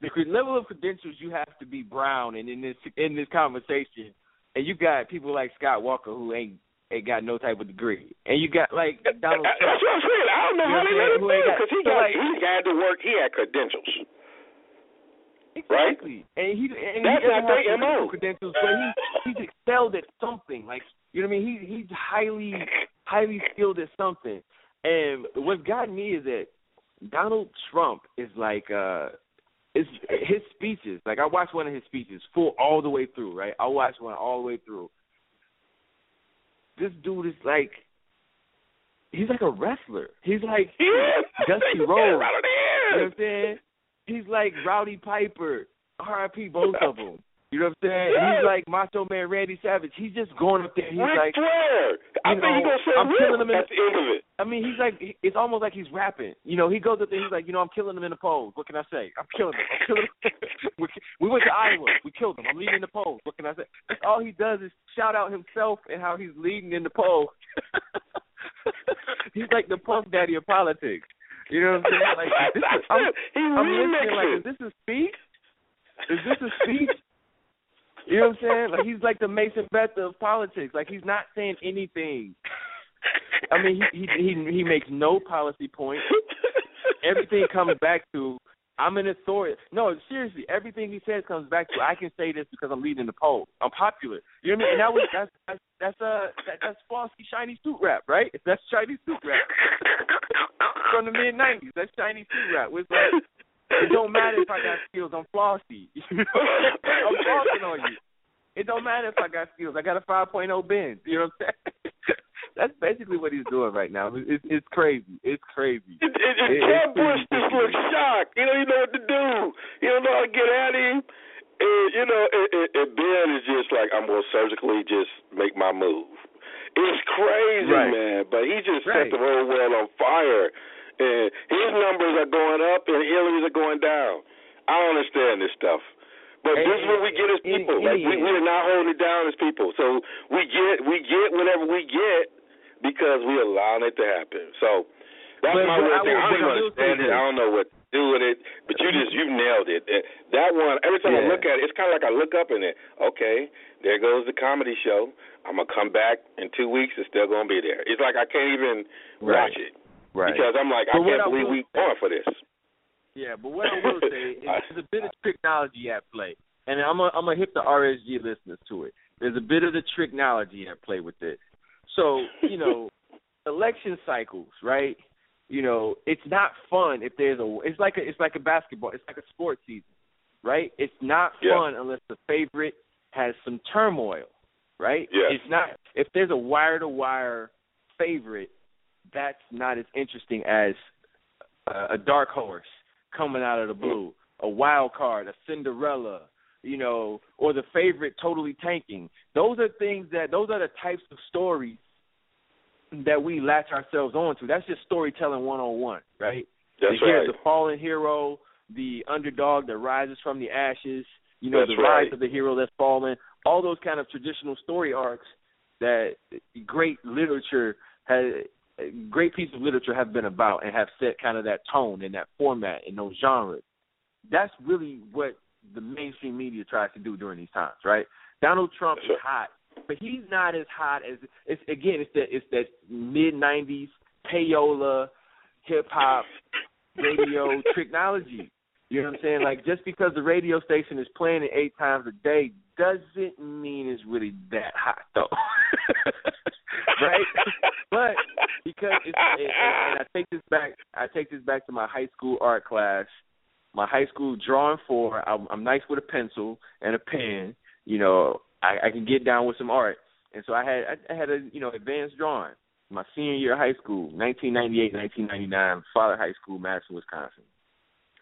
S7: the level of credentials you have to be brown and in this in this conversation, and you got people like Scott Walker who ain't ain't got no type of degree, and you got like Donald Trump, That's
S8: what I'm saying. I don't know how they let him
S7: saying? Who
S8: do
S7: got-
S8: because he
S7: so,
S8: got
S7: like-
S8: he had to work. He had credentials. Right?
S7: Exactly. And he and
S8: That's
S7: he
S8: not their MO.
S7: credentials, but he he's excelled at something. Like you know what I mean? He he's highly highly skilled at something. And what's gotten me is that Donald Trump is like uh is his speeches. Like I watched one of his speeches full all the way through, right? I watched one all the way through. This dude is like he's like a wrestler. He's like. (laughs) Dusty Rhodes.
S8: right on the
S7: You know what I'm saying? He's like Rowdy Piper, R.I.P. both of them. You know what I'm saying?
S8: Yeah.
S7: He's like Macho Man Randy Savage. He's just going up there. He's
S8: Ric
S7: like,
S8: Flair. I
S7: you
S8: think he's gonna say
S7: I'm killing him in
S8: at the end of it.
S7: I mean, he's like, it's almost like he's rapping. You know, he goes up there. He's like, you know, I'm killing him in the polls. What can I say? I'm killing him. I'm killing him. (laughs) we, we went to Iowa. We killed him. I'm leading in the polls. What can I say? All he does is shout out himself and how he's leading in the polls. (laughs) he's like the puff daddy of politics. You know what I'm saying? Like, this is, (laughs) I'm,
S8: he
S7: I'm listening. Like, is this a speech? Is this a speech? You know what I'm saying? Like, he's like the Mason Betha of politics. Like, he's not saying anything. I mean, he he he, he makes no policy points. Everything comes back to I'm an authority. No, seriously, everything he says comes back to I can say this because I'm leading the poll. I'm popular. You know what I mean? And that was that's that's that's uh that, that's flossy shiny suit rap, right? That's shiny suit rap from the mid '90s. That's shiny suit rap. It's like it don't matter if I got skills. I'm flossy. You (laughs) know I'm? Flossing on you. It don't matter if I got skills. I got a 5.0 bend. You know what I'm saying? (laughs) That's basically what he's doing right now. It's it's crazy. It's crazy.
S8: And
S7: It-
S8: Jeb
S7: it's
S8: Bush just looks shocked. He don't even know what to do. You don't know how to get at him. And, you know, and, and, and Ben is just like, I'm going to surgically just make my move. It's crazy,
S7: Right.
S8: man. But he just
S7: Right.
S8: set the whole world on fire. And his numbers are going up and Hillary's are going down. I don't understand this stuff. But
S7: And-
S8: this is what we get as people.
S7: and-
S8: like we, we're not holding it down as people. So we get we get whatever we get because we allowing it to happen. So that's
S7: But-
S8: my
S7: but
S8: thing. I don't even
S7: I will say
S8: understand it. I don't know what to do with it. But you just you nailed it. That one. Every time I look at it, it's kind of like I look up in it. Okay, there goes the comedy show. I'm gonna come back in two weeks. It's still gonna be there. It's like I can't even
S7: Right.
S8: watch it
S7: Right.
S8: because I'm like I
S7: But what
S8: can't
S7: I
S8: believe
S7: will
S8: we going for this.
S7: Yeah, but what I will say (laughs) is there's a bit of technology at play, and I'm gonna I'm gonna hit the RSG listeners to it. There's a bit of the technology at play with it. So you know, (laughs) election cycles, right? You know, it's not fun if there's a. It's like a it's like a basketball. It's like a sports season, right? It's not
S8: Yeah.
S7: fun unless the favorite has some turmoil, right?
S8: Yes.
S7: It's not if there's a wire to wire favorite. That's not as interesting as a, a dark horse coming out of the blue, a wild card, a Cinderella, you know, or the favorite totally tanking. Those are things that those are the types of stories that we latch ourselves onto. That's just storytelling one on one, right?
S8: That's
S7: the,
S8: right.
S7: The fallen hero, the underdog that rises from the ashes, you know,
S8: That's
S7: the rise
S8: right.
S7: of the hero that's fallen. All those kind of traditional story arcs that great literature has great pieces of literature have been about and have set kind of that tone and that format and those genres. That's really what the mainstream media tries to do during these times, right? Donald Trump is hot, but he's not as hot as it's again. It's that it's that mid '90s payola, hip hop, radio (laughs) technology. You know what I'm saying? Like just because the radio station is playing it eight times a day doesn't mean it's really that hot though. (laughs) right? But because it's and, I take this back I take this back to my high school art class. My high school drawing four, I'm, I'm nice with a pencil and a pen. You know, I, I can get down with some art. And so I had I, I had a you know advanced drawing. My senior year of high school, 1998, 1999, Father High School, Madison, Wisconsin.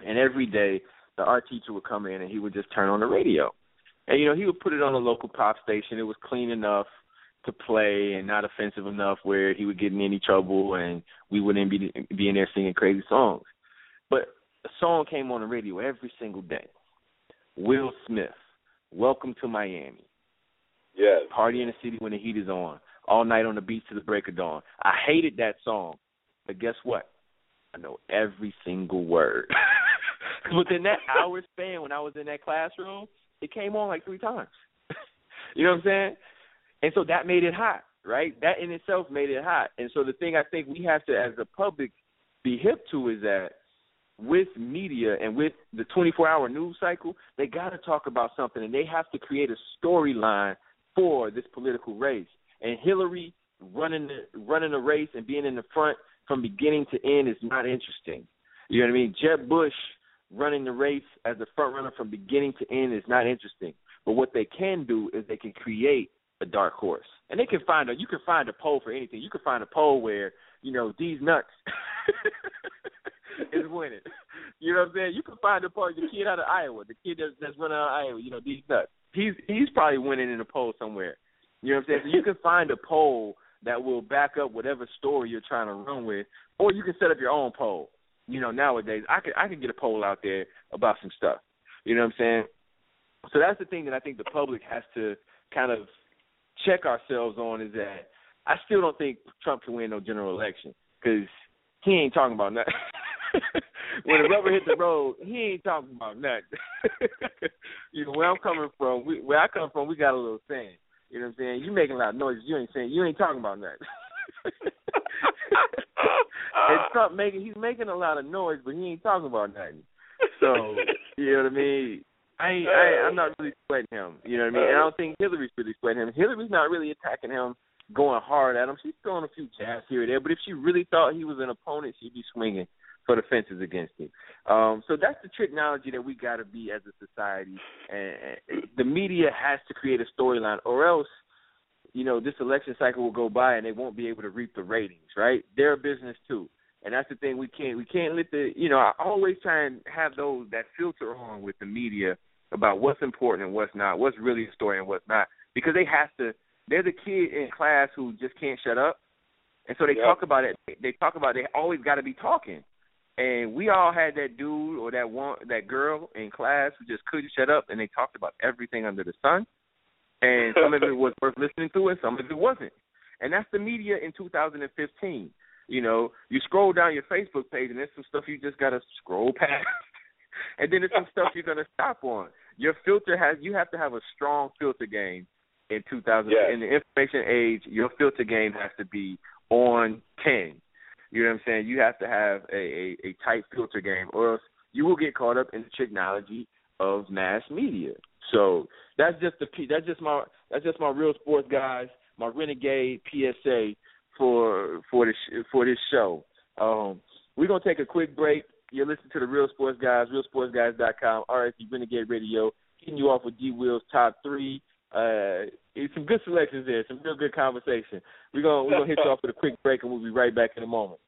S7: And every day, the art teacher would come in and he would just turn on the radio. And you know, he would put it on a local pop station. It was clean enough to play and not offensive enough where he would get in any trouble and we wouldn't be be in there singing crazy songs. But a song came on the radio every single day. Will Smith, Welcome to Miami.
S8: Yes.
S7: Party in the city when the heat is on. All night on the beach to the break of dawn. I hated that song, but guess what? I know every single word. (laughs) (laughs) 'Cause Within that (laughs) hour span when I was in that classroom, it came on like three times. (laughs) you know what I'm saying? And so that made it hot, right? That in itself made it hot. And so the thing I think we have to, as a public, be hip to is that with media and with the 24-hour news cycle, they got to talk about something, and they have to create a storyline for this political race. And Hillary running the running the race and being in the front from beginning to end is not interesting. You know what I mean? Jeb Bush running the race as a front runner from beginning to end is not interesting. But what they can do is they can create a dark horse, and they can find a you can find a poll for anything. You can find a poll where you know these nuts (laughs) is winning. You know what I'm saying? You can find a poll. The kid out of Iowa, the kid that's, that's running out of Iowa. You know these nuts. He's he's probably winning in a poll somewhere. You know what I'm saying? So you can find a poll that will back up whatever story you're trying to run with, or you can set up your own poll. You know, nowadays I could I could get a poll out there about some stuff. You know what I'm saying? So that's the thing that I think the public has to kind of check ourselves on is that I still don't think Trump can win no general election because he ain't talking about nothing. (laughs) when the rubber hit the road, he ain't talking about nothing. (laughs) you know, where I'm coming from, we, where I come from, we got a little saying. You know what I'm saying? You making a lot of noise. You ain't saying. You ain't talking about nothing. (laughs) and Trump making he's making a lot of noise, but he ain't talking about nothing. So you know what I mean? I I I'm not really sweating him. You know what I mean? And I don't think Hillary's really sweating him. Hillary's not really attacking him, going hard at him. She's throwing a few jabs here and there. But if she really thought he was an opponent, she'd be swinging for the fences against him. Um, so that's the technology that we got to be as a society. And the media has to create a storyline, or else, you know, this election cycle will go by and they won't be able to reap the ratings. Right? They're a business too. And that's the thing we can't we can't let the you know I always try and have those that filter on with the media about what's important and what's not, what's really a story and what's not, because they have to. They're the kid in class who just can't shut up, and so they
S8: Yep.
S7: talk about it. They talk about they always got to be talking, and we all had that dude or that one that girl in class who just couldn't shut up, and they talked about everything under the sun, and (laughs) some of it was worth listening to, and some of it wasn't, and that's the media in 2015. You know, you scroll down your Facebook page, and there's some stuff you just got to scroll past (laughs) and then there's some stuff you're gonna stop on. Your filter has you have to have a strong filter game in 2000
S8: Yes.
S7: in the information age. Your filter game has to be on ten. You know what I'm saying? You have to have a, a, a tight filter game, or else you will get caught up in the technology of mass media. So that's just the that's just my that's just my real sports guys, my renegade PSA for for this for this show. Um, we're gonna take a quick break. You're listening to the Real Sports Guys, RealSportsGuys.com, RSG Renegade Radio, hitting you off with D Will's top three. Uh, some good selections there, some real good conversation. We're gonna we're gonna hit you off with a quick break, and we'll be right back in a moment.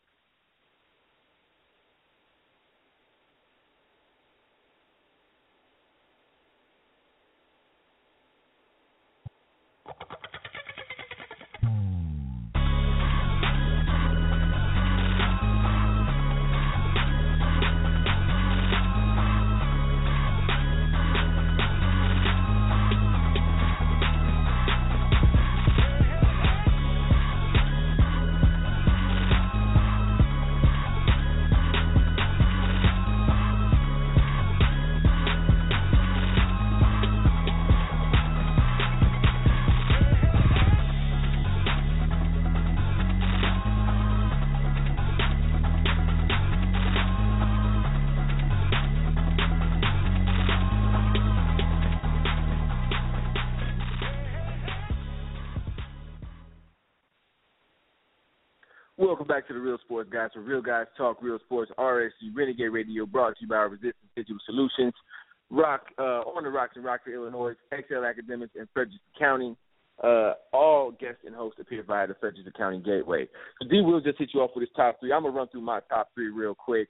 S7: Back to the Real Sports Guys, where real guys talk real sports. RSG Renegade Radio, brought to you by Resistance Digital Solutions. Rock uh, on the Rocks in Rockford, Illinois. Excel Academics and Frederick County. Uh, all guests and hosts appear via the Frederick County Gateway. So D will just hit you off with his top three. I'm gonna run through my top three real quick,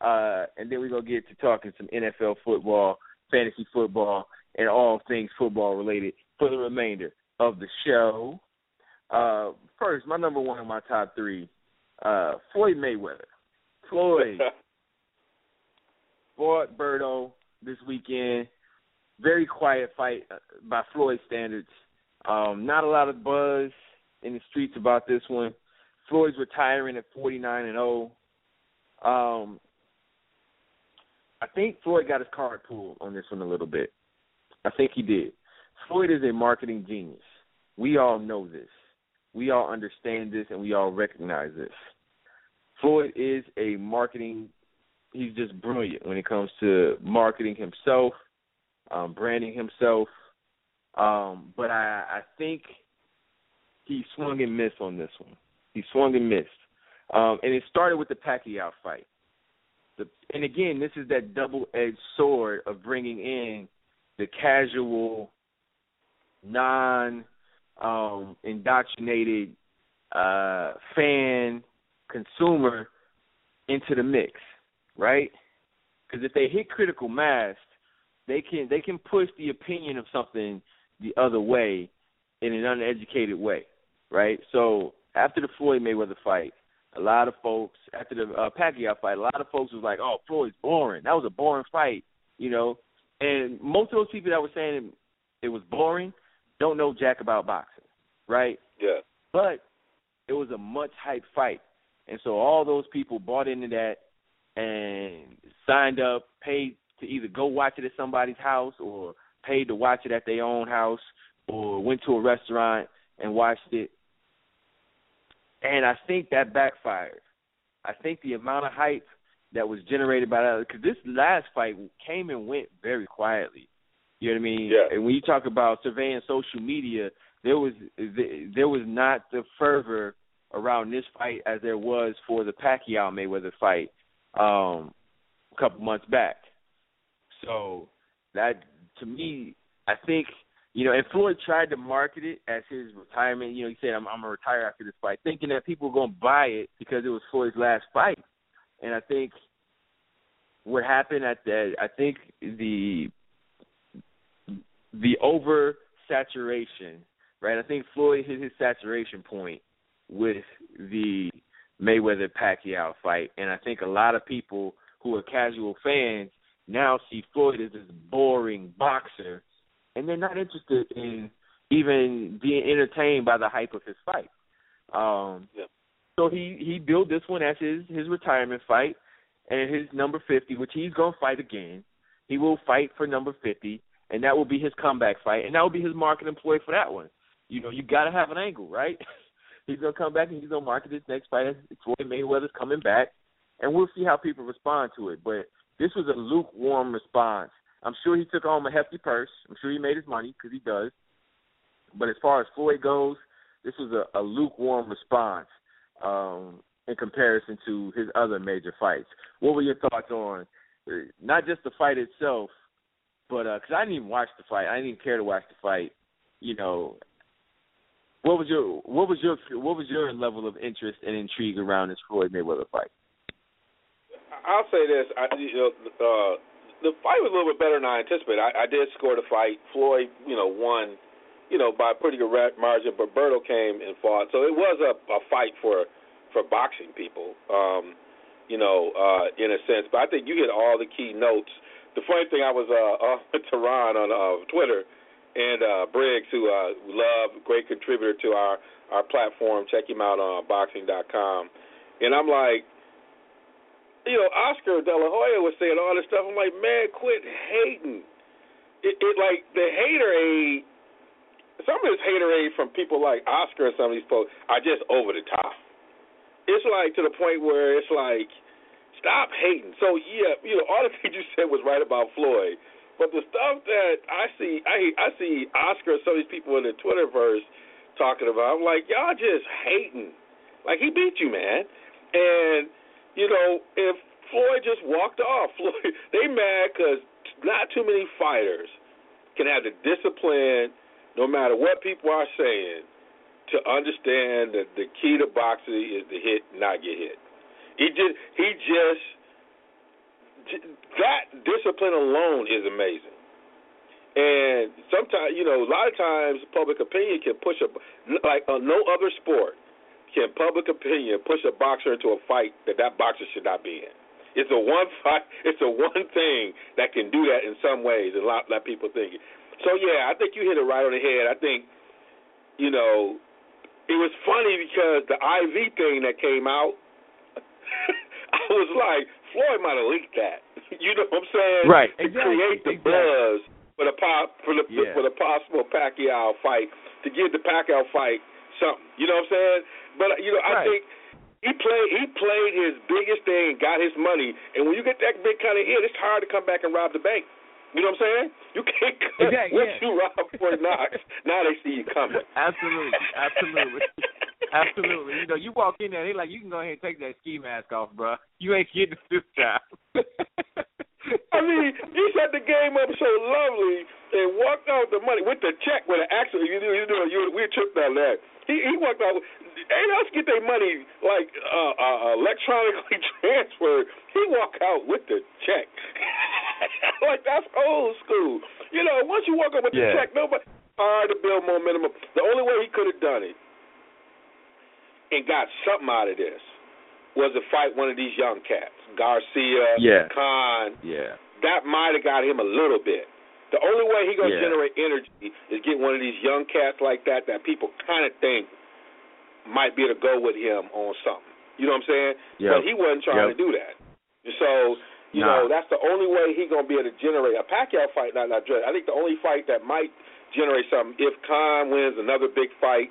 S7: uh, and then we're gonna get to talking some NFL football, fantasy football, and all things football related for the remainder of the show. Uh, first, my number one in my top three, uh, Floyd Mayweather. Floyd (laughs) fought Berto this weekend. Very quiet fight uh, by Floyd standards. Um, not a lot of buzz in the streets about this one. Floyd's retiring at 49 and 0. Um, I think Floyd got his card pulled on this one a little bit. I think he did. Floyd is a marketing genius. We all know this. We all understand this and we all recognize this. Floyd is a marketing he's just brilliant when it comes to marketing himself, um, branding himself. Um, but I, I think he swung and missed on this one. He swung and missed. Um, and it started with the Pacquiao fight. The, and again, this is that double-edged sword of bringing in the casual, non um, indoctrinated uh, fan consumer into the mix, right? Because if they hit critical mass, they can they can push the opinion of something the other way in an uneducated way, right? So after the Floyd Mayweather fight, a lot of folks after the uh, Pacquiao fight, a lot of folks was like, "Oh, Floyd's boring. That was a boring fight," you know. And most of those people that were saying it was boring don't know jack about boxing, right?
S8: Yeah.
S7: But it was a much hyped fight, and so all those people bought into that and signed up, paid to either go watch it at somebody's house or paid to watch it at their own house or went to a restaurant and watched it. And I think that backfired. I think the amount of hype that was generated by that because this last fight came and went very quietly. You know what I mean?
S8: Yeah.
S7: And when you talk about surveying social media, there was there was not the fervor around this fight as there was for the Pacquiao Mayweather fight um, a couple months back. So that to me, I think you know, and Floyd tried to market it as his retirement. You know, he said, "I'm, I'm gonna retire after this fight," thinking that people were gonna buy it because it was Floyd's last fight. And I think what happened at that, I think the the over saturation, right? I think Floyd hit his saturation point with the Mayweather Pacquiao fight, and I think a lot of people who are casual fans now see Floyd as this boring boxer, and they're not interested in even being entertained by the hype of his fight. Um,
S8: yeah.
S7: So he he built this one as his his retirement fight, and his number fifty, which he's gonna fight again. He will fight for number fifty, and that will be his comeback fight, and that will be his marketing ploy for that one. You know, you got to have an angle, right? (laughs) he's gonna come back and he's gonna market his next fight as Floyd Mayweather's coming back, and we'll see how people respond to it. But this was a lukewarm response. I'm sure he took home a hefty purse. I'm sure he made his money because he does. But as far as Floyd goes, this was a, a lukewarm response um, in comparison to his other major fights. What were your thoughts on uh, not just the fight itself, but because uh, I didn't even watch the fight, I didn't even care to watch the fight. You know, what was your what was your what was your level of interest and intrigue around this Floyd Mayweather fight?
S8: I'll say this: I, you know, uh, the fight was a little bit better than I anticipated. I, I did score the fight. Floyd, you know, won, you know, by a pretty good margin. But Berto came and fought, so it was a, a fight for for boxing people, um, you know, uh, in a sense. But I think you get all the key notes. The funny thing, I was uh, with (laughs) Tehran on uh, Twitter and uh, Briggs, who uh, love, great contributor to our our platform. Check him out on boxing.com. And I'm like, you know, Oscar De La Hoya was saying all this stuff. I'm like, man, quit hating. It, it like the haterade. Some of this haterade from people like Oscar and some of these folks are just over the top. It's like to the point where it's like, stop hating. So yeah, you know, all the (laughs) things you said was right about Floyd. But the stuff that I see, I I see Oscar and some of these people in the Twitterverse talking about. I'm like, y'all just hating. Like he beat you, man. And you know, if Floyd just walked off, (laughs) Floyd, they mad because not too many fighters can have the discipline, no matter what people are saying, to understand that the key to boxing is to hit, not get hit. He just, he just, that discipline alone is amazing. And sometimes, you know, a lot of times public opinion can push a like uh, no other sport can public opinion push a boxer into a fight that that boxer should not be in. It's a one (laughs) fight. It's a one thing that can do that in some ways, and a lot, of people think. So yeah, I think you hit it right on the head. I think, you know, it was funny because the IV thing that came out, (laughs) I was like, Floyd might have leaked that. (laughs) you know what I'm saying?
S7: Right.
S8: To
S7: exactly.
S8: create the
S7: exactly.
S8: buzz for the pop for the
S7: Yeah.
S8: for the possible Pacquiao fight to give the Pacquiao fight something. You know what I'm saying? But you know, I think he played he played his biggest thing, and got his money, and when you get that big kind of hit, it's hard to come back and rob the bank. You know what I'm saying? You can't
S7: Exactly,
S8: once
S7: yeah.
S8: you rob Fort Knox, now they see you coming.
S7: Absolutely, absolutely, (laughs) absolutely. You know, you walk in there, they like, you can go ahead and take that ski mask off, bro. You ain't getting this time.
S8: I mean, he set the game up so lovely and walked out with the money with the check with the actual. You know, you know, you we tripped on that. He he walked out. Ain't else get their money like uh, uh, electronically (laughs) transferred. He walked out with the check. (laughs) like that's old school. You know, once you walk out with the check, nobody hard to build momentum. The only way he could have done it and got something out of this was to fight one of these young cats, Garcia,
S7: Yeah.
S8: Khan.
S7: yeah,
S8: That might have got him a little bit. The only way he gonna
S7: Yeah.
S8: generate energy is get one of these young cats like that that people kind of think might be able to go with him on something. You know what I'm saying?
S7: Yep.
S8: But he wasn't trying
S7: Yep.
S8: to do that. So, you
S7: Nah.
S8: know, that's the only way he gonna be able to generate a Pacquiao fight. Not not dread. I think the only fight that might generate something if Khan wins another big fight.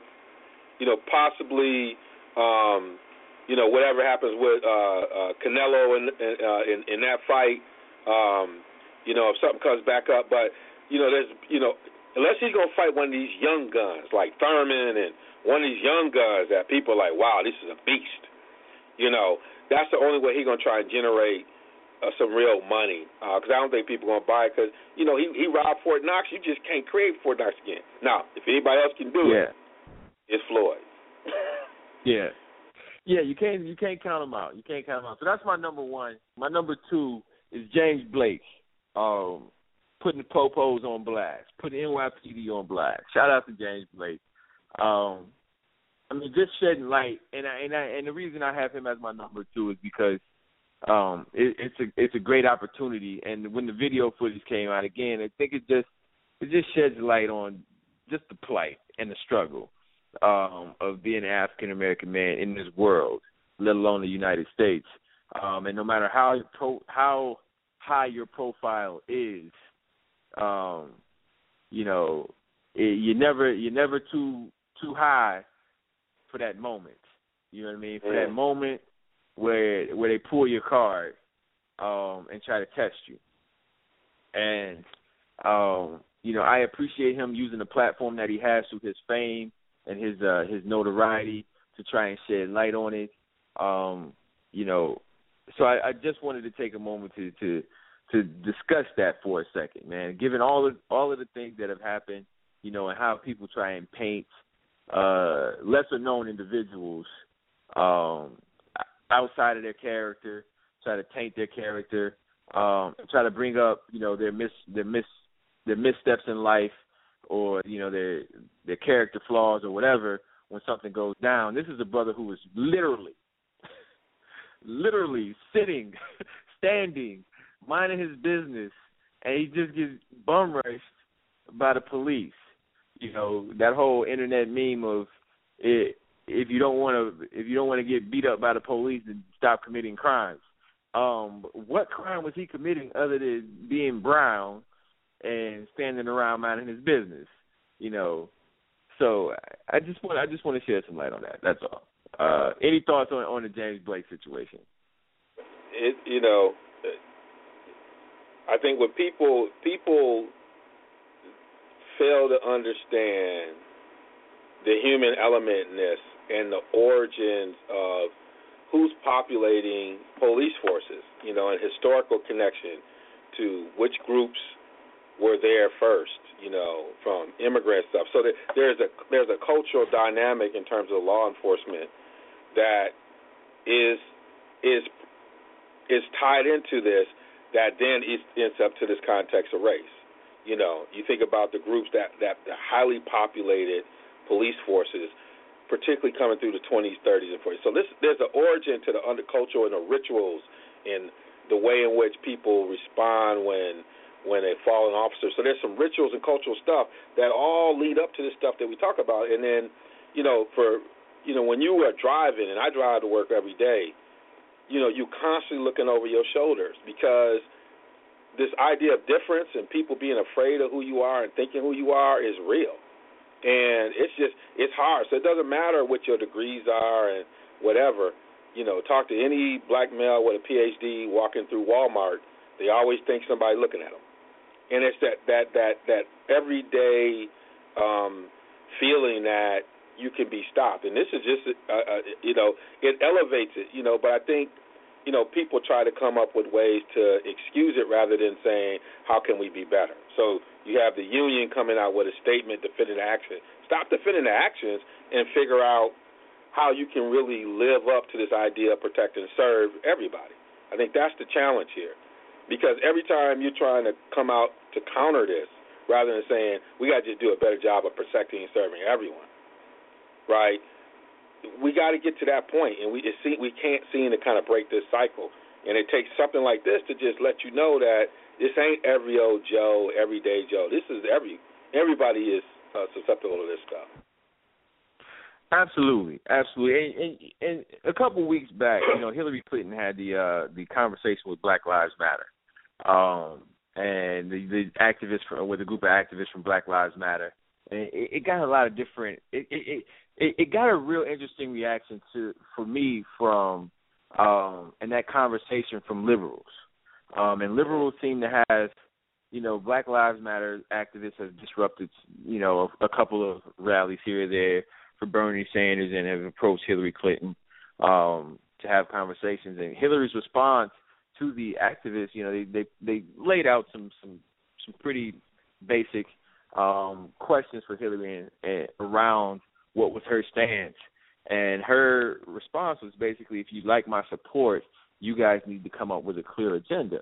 S8: You know, possibly. Um you know whatever happens with uh, uh, Canelo in in, uh, in in that fight. Um, you know if something comes back up, but you know there's you know unless he's gonna fight one of these young guns like Thurman and one of these young guns that people are like wow this is a beast. You know that's the only way he's gonna try and generate uh, some real money because I don't think people are gonna buy it because you know he he robbed Fort Knox. You just can't create Fort Knox again. Now if anybody else can do
S7: yeah,
S8: it, it's Floyd. (laughs)
S7: yeah, yeah. You can't you can't count him out. You can't count him out. So that's my number one. My number two is James Blake. Um, putting the popos on blast, putting NYPD on blast. Shout out to James Blake. Um, I mean, just shedding light, and I, and I, and the reason I have him as my number two is because um, it, it's a it's a great opportunity. And when the video footage came out again, I think it just it just sheds light on just the plight and the struggle um, of being an African American man in this world, let alone the United States. Um, and no matter how pro, how high your profile is, um, you know, it, you never you're never too too high for that moment. You know what I mean? For
S8: Yeah.
S7: that moment where where they pull your card um and try to test you. And um, you know, I appreciate him using the platform that he has through his fame and his uh his notoriety to try and shed light on it. Um, you know, so I, I just wanted to take a moment to to to discuss that for a second, man. Given all of all of the things that have happened, you know, and how people try and paint uh lesser known individuals um outside of their character, try to taint their character, um, try to bring up, you know, their mis their mis their missteps in life or, you know, their their character flaws or whatever when something goes down. This is a brother who was literally (laughs) literally sitting, (laughs) standing, minding his business and he just gets bum rushed by the police. You know, that whole internet meme of it if you don't want to if you don't want to get beat up by the police then stop committing crimes. Um, what crime was he committing other than being brown and standing around minding his business? You know, so I just want I just want to shed some light on that. That's all. Uh, any thoughts on on the James Blake situation?
S8: it you know I think what people people fail to understand the human element in this and the origins of who's populating police forces, you know, and historical connection to which groups were there first, you know, from immigrant stuff. So there's a there's a cultural dynamic in terms of law enforcement that is is is tied into this that then ends up to this context of race. You know, you think about the groups that that the highly populated police forces, particularly coming through the 20s, 30s, and 40s. So this there's an origin to the underculture and the rituals and the way in which people respond when when they fall an officer. So there's some rituals and cultural stuff that all lead up to this stuff that we talk about. And then, you know, for you know, when you are driving, and I drive to work every day, you know, you're constantly looking over your shoulders because this idea of difference and people being afraid of who you are and thinking who you are is real. And it's just it's hard. So it doesn't matter what your degrees are and whatever. You know, talk to any black male with a PhD walking through Walmart. They always think somebody looking at them and it's that that that that everyday um, feeling that you can be stopped. And this is just, uh, uh, you know, it elevates it, you know. But I think, you know, people try to come up with ways to excuse it rather than saying how can we be better. So you have the union coming out with a statement defending the action. Stop defending the actions and figure out how you can really live up to this idea of protect and serve everybody. I think that's the challenge here. Because every time you're trying to come out to counter this, rather than saying we got to just do a better job of protecting and serving everyone, right? We got to get to that point, and we see we can't seem to kind of break this cycle. And it takes something like this to just let you know that this ain't every old Joe, everyday Joe. This is every everybody is uh, susceptible to this stuff.
S7: Absolutely, absolutely. And, and, and a couple weeks back, you know, Hillary Clinton had the uh, the conversation with Black Lives Matter, um, and the, the activists from, with a group of activists from Black Lives Matter, and it, it got a lot of different. It, it it it got a real interesting reaction to for me from um in that conversation from liberals, um, and liberals seem to have. You know, Black Lives Matter activists have disrupted, you know, a, a couple of rallies here or there for Bernie Sanders and have approached Hillary Clinton um, to have conversations. And Hillary's response to the activists, you know, they they they laid out some some some pretty basic um, questions for Hillary and, and around what was her stance. And her response was basically, if you like my support, you guys need to come up with a clear agenda.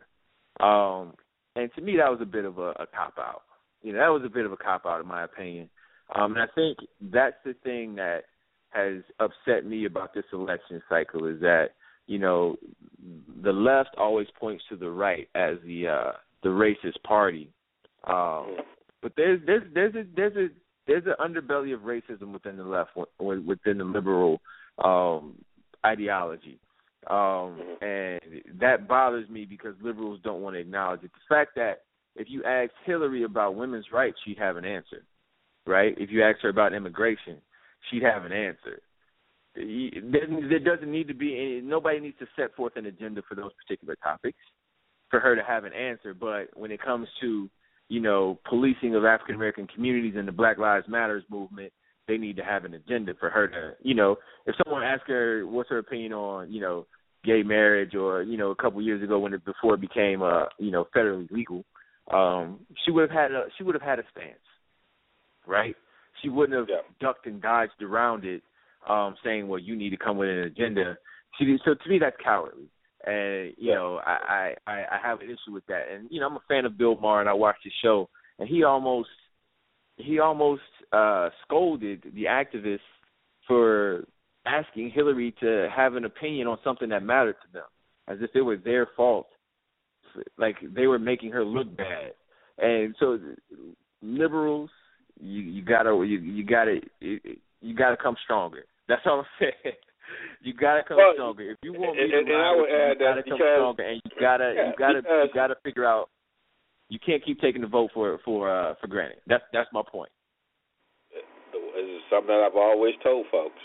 S7: Um, and to me, that was a bit of a, a cop out. You know, that was a bit of a cop out, in my opinion. Um, and I think that's the thing that has upset me about this election cycle is that you know the left always points to the right as the uh, the racist party, um, but there's there's there's a there's a there's an underbelly of racism within the left within the liberal um, ideology. Um, and that bothers me because liberals don't want to acknowledge it. The fact that if you ask Hillary about women's rights, she'd have an answer right? If you ask her about immigration, she'd have an answer. There doesn't need to be any, nobody needs to set forth an agenda for those particular topics for her to have an answer. But when it comes to you know policing of African American communities and the Black Lives Matters movement, they need to have an agenda for her to you know if someone asks her what's her opinion on you know gay marriage or you know a couple of years ago when it before it became uh you know federally legal um she would have had a she would have had a stance right? She wouldn't have
S8: yeah.
S7: ducked and dodged around it, um, saying, "Well, you need to come with an agenda." She, so to me, that's cowardly, and you know, I, I I have an issue with that. And you know, I'm a fan of Bill Maher, and I watched his show, and he almost he almost uh scolded the activists for asking Hillary to have an opinion on something that mattered to them, as if it was their fault, like they were making her look bad. And so, liberals you you gotta you you gotta you, you gotta come stronger. That's all I'm (laughs) saying. You gotta come
S8: well,
S7: stronger. If you want me to
S8: and, and I would
S7: you,
S8: add
S7: you gotta
S8: that
S7: come
S8: because,
S7: stronger, and you gotta
S8: yeah,
S7: you gotta
S8: because,
S7: you gotta figure out. You can't keep taking the vote for for uh for granted. That's that's my point.
S8: It's something that I've always told folks.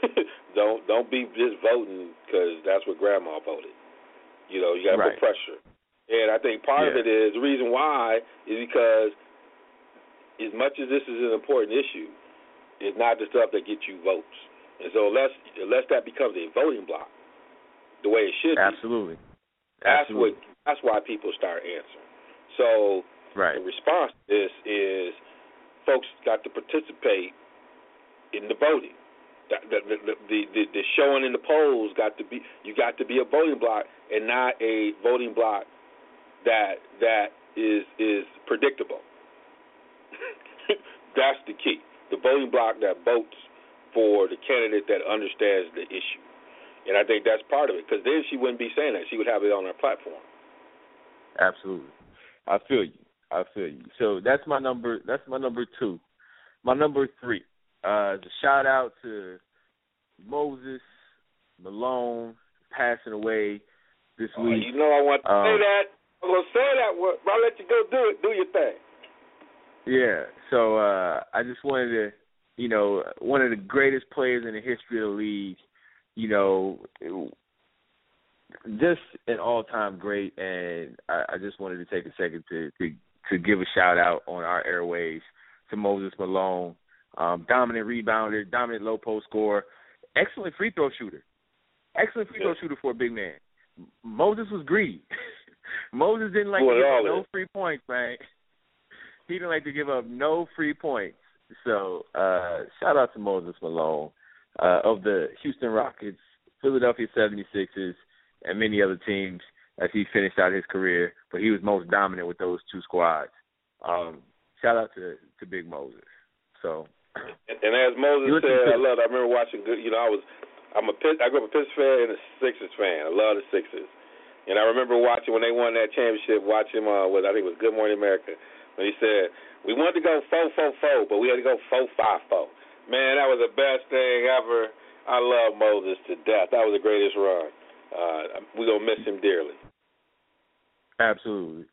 S8: (laughs) don't don't be just voting because that's what Grandma voted. You know, you got to
S7: right.
S8: put pressure. And I think part
S7: yeah.
S8: of it is the reason why is because as much as this is an important issue, it's not the stuff that gets you votes. And so unless unless that becomes a voting block, the way it should
S7: Absolutely.
S8: be, that's
S7: Absolutely.
S8: what that's why people start answering. So
S7: Right.
S8: the response to this is folks got to participate in the voting. The the, the, the, the, the showing in the polls got to be you got to be a voting block and not a voting block that that is is predictable. (laughs) That's the key. The voting block that votes for the candidate that understands the issue. And I think that's part of it because then she wouldn't be saying that. She would have it on her platform.
S7: Absolutely. I feel you. I feel you. So that's my number that's my number two. My number three. Uh the shout out to Moses Malone passing away this
S8: Oh,
S7: week.
S8: you know I want to
S7: Um,
S8: say that. I'm gonna say that. I'll let you go do it. Do your thing.
S7: Yeah. So uh I just wanted to you know, one of the greatest players in the history of the league, you know, just an all time great and I, I just wanted to take a second to, to to give a shout out on our airways to Moses Malone. Um, dominant rebounder, dominant low post scorer, excellent free throw shooter. Excellent free throw shooter for a big man. Moses was greedy. (laughs) Moses didn't like
S8: Boy,
S7: to give
S8: all
S7: up no free points, man. He didn't like to give up no free points. So uh shout out to Moses Malone uh, of the Houston Rockets, Philadelphia 76ers, and many other teams as he finished out his career. But he was most dominant with those two squads. Um, shout out to to Big Moses. So
S8: And, and as Moses said, I love. I remember watching. Good. You know, I was. I'm a. Pitt, I grew up a Pistons fan and a Sixers fan. I love the Sixers. And I remember watching when they won that championship. Watching uh, with I think it was Good Morning America when he said we wanted to go four four four, but we had to go four five four. Man, that was the best thing ever. I love Moses to death. That was the greatest run. Uh, we gonna miss him dearly.
S7: Absolutely.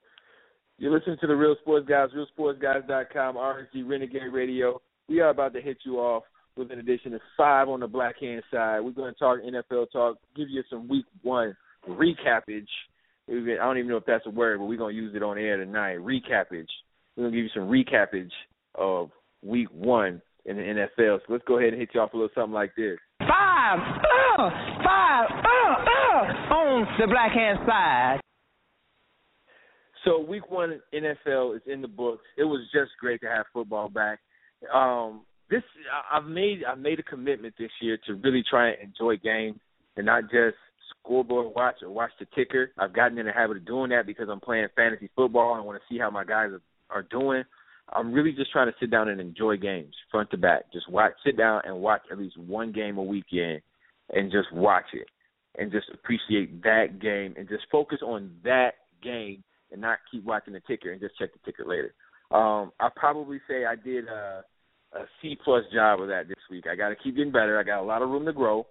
S7: You're listening to the Real Sports Guys, realsportsguys.com, RSG Renegade Radio. We are about to hit you off with an edition of five on the black hand side. We're going to talk NFL talk, give you some week one recappage. I don't even know if that's a word, but we're going to use it on air tonight. Recappage. We're going to give you some recapage of week one in the NFL. So let's go ahead and hit you off a little something like this.
S9: Five, uh, five, uh, uh, on the black hand side.
S7: So week one NFL is in the books. It was just great to have football back. Um, this I've made I've made a commitment this year to really try and enjoy games and not just scoreboard watch or watch the ticker. I've gotten in the habit of doing that because I'm playing fantasy football. And I want to see how my guys are, are doing. I'm really just trying to sit down and enjoy games front to back. Just watch, sit down and watch at least one game a weekend, and just watch it and just appreciate that game and just focus on that game and not keep watching the ticker and just check the ticker later. Um, I probably say I did a, a C plus job of that this week. I got to keep getting better. I got a lot of room to grow,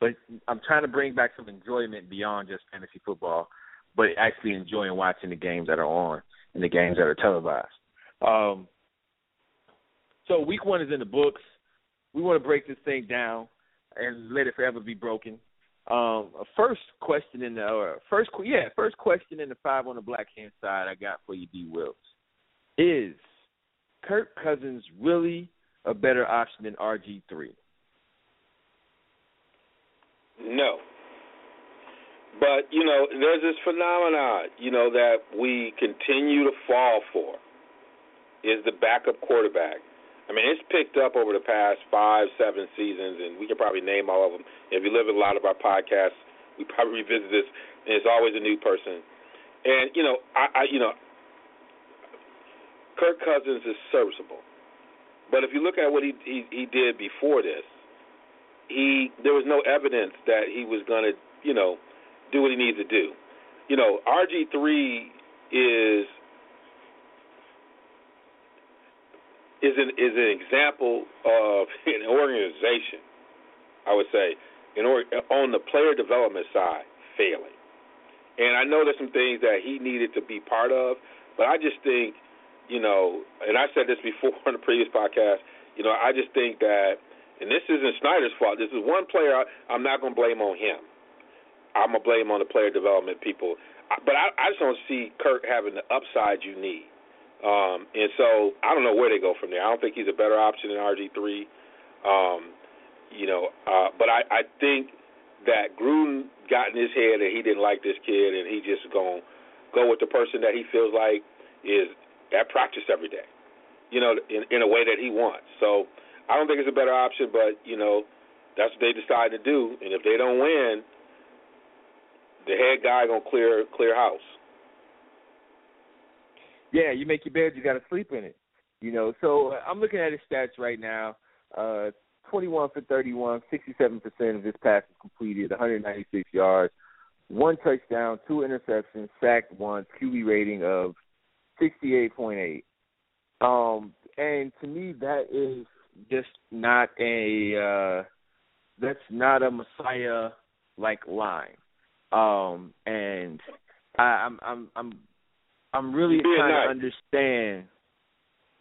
S7: but I'm trying to bring back some enjoyment beyond just fantasy football, but actually enjoying watching the games that are on and the games that are televised. Um, so week one is in the books. We want to break this thing down and let it forever be broken. Um, first question in the or first yeah first question in the five on the black hand side I got for you, D. Wills, is Kirk Cousins really a better option than RG three?
S8: No. But, you know, there's this phenomenon, you know, that we continue to fall for is the backup quarterback. I mean, it's picked up over the past five, seven seasons, and we can probably name all of them. If you live in a lot of our podcasts, we probably revisit this, and it's always a new person. And you know, I, I you know, Kirk Cousins is serviceable, but if you look at what he he, he did before this, he there was no evidence that he was going to, you know, do what he needs to do. You know, RG three is is an is an example of (laughs) an organization. I would say, in or, on the player development side, failing. And I know there's some things that he needed to be part of, but I just think, you know, and I said this before (laughs) on the previous podcast. You know, I just think that, and this isn't Snyder's fault. This is one player I, I'm not going to blame on him. I'm gonna blame on the player development people. But I, I just don't see Kirk having the upside you need. Um, and so I don't know where they go from there. I don't think he's a better option than RG three. Um, You know, uh, but I, I think that Gruden got in his head that he didn't like this kid, and he just gonna go with the person that he feels like is at practice every day. You know, in in a way that he wants. So I don't think it's a better option, but you know, that's what they decide to do. And if they don't win, the head guy gonna clear clear house.
S7: Yeah, you make your bed, you got to sleep in it. You know, so uh, I'm looking at his stats right now. Uh, 21 for 31, 67% of his passes completed, 196 yards, one touchdown, two interceptions, sacked once, QB rating of 68.8. Um, and to me, that is just not a uh, that's not a Messiah like line. Um, and I, I'm I'm I'm I'm really trying nice. to understand.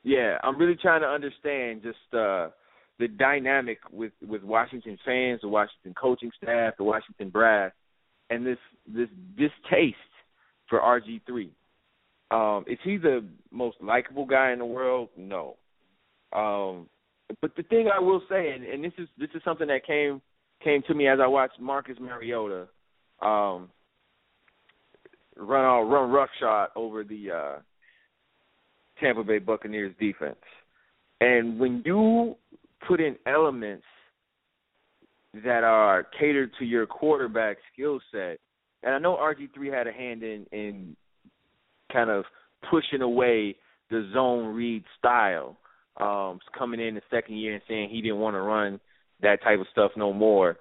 S7: Yeah, I'm really trying to understand just uh the dynamic with with Washington fans, the Washington coaching staff, the Washington brass, and this this distaste for RG three. Um, is he the most likable guy in the world? No. Um, but the thing I will say, and, and this is this is something that came came to me as I watched Marcus Mariota um, run all run roughshod over the uh, Tampa Bay Buccaneers defense. And when you put in elements that are catered to your quarterback skill set, and I know RG three had a hand in in kind of pushing away the zone read style, um, coming in the second year and saying he didn't want to run that type of stuff no more.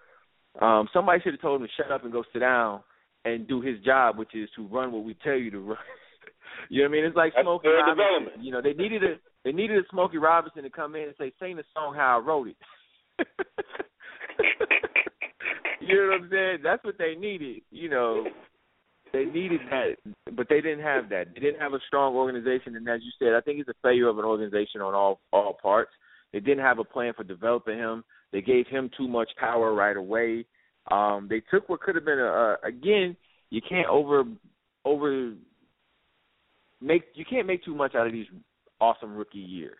S7: Um, somebody should have told him to shut up and go sit down and do his job, which is to run what we tell you to run. (laughs) you know what I mean? It's like Smokey Robinson. You know, they needed a they needed a Smokey Robinson to come in and say, "Sing the song how I wrote it." (laughs) you know what I'm saying? That's what they needed. You know, they needed that, but they didn't have that. They didn't have a strong organization, and as you said, I think it's a failure of an organization on all all parts. They didn't have a plan for developing him. They gave him too much power right away. Um, they took what could have been a, a again. You can't over over make you can't make too much out of these awesome rookie years.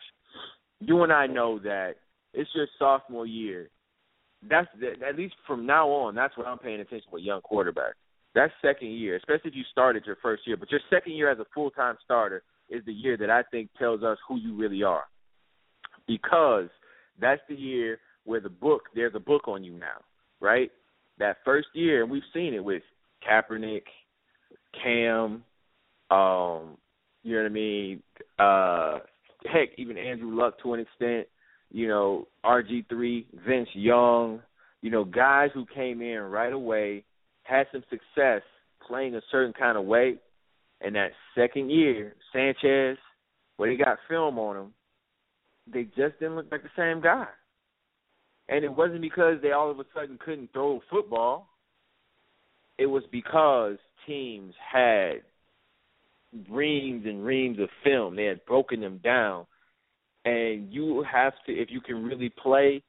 S7: You and I know that it's your sophomore year. That's the, at least from now on. That's what I'm paying attention with young quarterbacks. That second year, especially if you started your first year, but your second year as a full time starter is the year that I think tells us who you really are, because that's the year where the book there's a book on you now, right? That first year, and we've seen it with Kaepernick, Cam, um, you know what I mean? Uh, heck, even Andrew Luck to an extent. You know, RG three, Vince Young. You know, guys who came in right away, had some success playing a certain kind of way. And that second year, Sanchez, where he got film on him, they just didn't look like the same guy. And it wasn't because they all of a sudden couldn't throw football. It was because teams had reams and reams of film. They had broken them down. And you have to, if you can really play,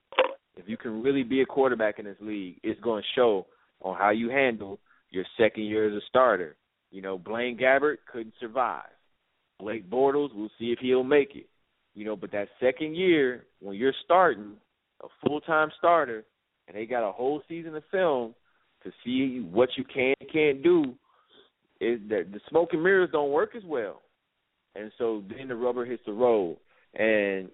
S7: if you can really be a quarterback in this league, it's going to show on how you handle your second year as a starter. You know, Blaine Gabbert couldn't survive. Blake Bortles, we'll see if he'll make it. You know, but that second year, when you're starting, a full time starter, and they got a whole season of film to see what you can and can't do, is that the smoke and mirrors don't work as well. And so then the rubber hits the road. And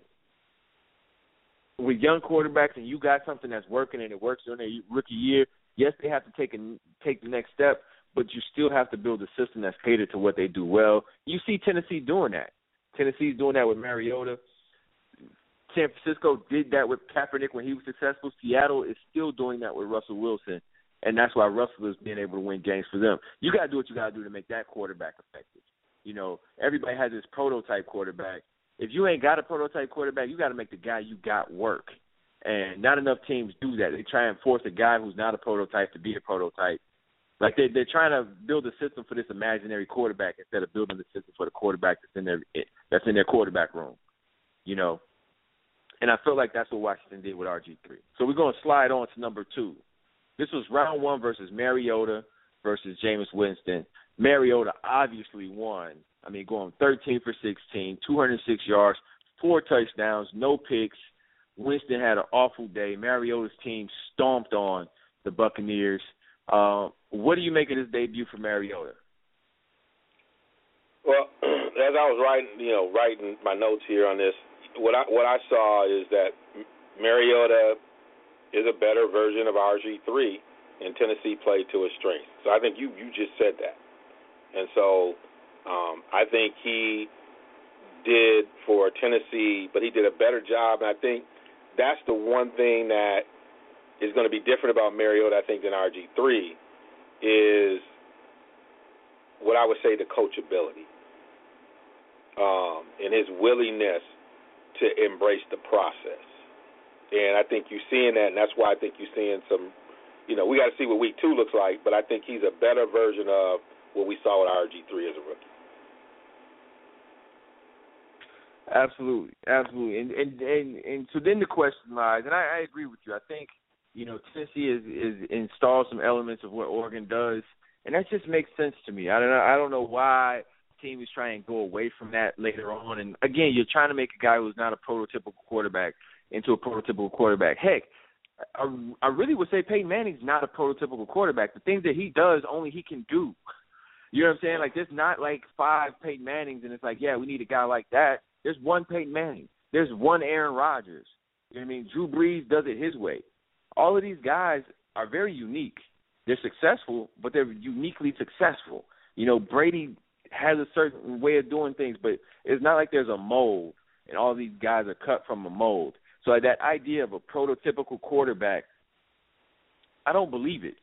S7: with young quarterbacks and you got something that's working and it works in their rookie year, yes, they have to take a, take the next step, but you still have to build a system that's catered to what they do well. You see Tennessee doing that. Tennessee's doing that with Mariota. San Francisco did that with Kaepernick when he was successful. Seattle is still doing that with Russell Wilson and that's why Russell is being able to win games for them. You got to do what you got to do to make that quarterback effective. You know, everybody has this prototype quarterback. If you ain't got a prototype quarterback, you got to make the guy you got work. And not enough teams do that. They try and force a guy who's not a prototype to be a prototype. Like they they're trying to build a system for this imaginary quarterback instead of building the system for the quarterback that's in their that's in their quarterback room. You know, and I feel like that's what Washington did with RG three. So we're going to slide on to number two. This was round one versus Mariota versus Jameis Winston. Mariota obviously won. I mean, going 13 for 16, 206 yards, four touchdowns, no picks. Winston had an awful day. Mariota's team stomped on the Buccaneers. Uh, what do you make of this debut for Mariota?
S8: Well, (clears throat) as I was writing, you know, writing my notes here on this, what I what I saw is that Mariota is a better version of RG three, and Tennessee played to his strengths. So I think you you just said that, and so um, I think he did for Tennessee, but he did a better job. And I think that's the one thing that is going to be different about Mariota, I think, than RG3 is what I would say the coachability um, and his willingness to embrace the process. And I think you're seeing that, and that's why I think you're seeing some. You know, we got to see what week two looks like, but I think he's a better version of what we saw with RG3 as a rookie.
S7: Absolutely, absolutely, and and and, and so then the question lies, and I, I agree with you. I think you know Tennessee is is installed some elements of what Oregon does, and that just makes sense to me. I don't know, I don't know why team is trying to go away from that later on. And again, you're trying to make a guy who's not a prototypical quarterback into a prototypical quarterback. Heck, I, I really would say Peyton Manning's not a prototypical quarterback. The things that he does, only he can do. You know what I'm saying? Like there's not like five Peyton Mannings, and it's like, yeah, we need a guy like that. There's one Peyton Manning. There's one Aaron Rodgers. You know what I mean? Drew Brees does it his way. All of these guys are very unique. They're successful, but they're uniquely successful. You know, Brady has a certain way of doing things, but it's not like there's a mold and all these guys are cut from a mold. So that idea of a prototypical quarterback, I don't believe it.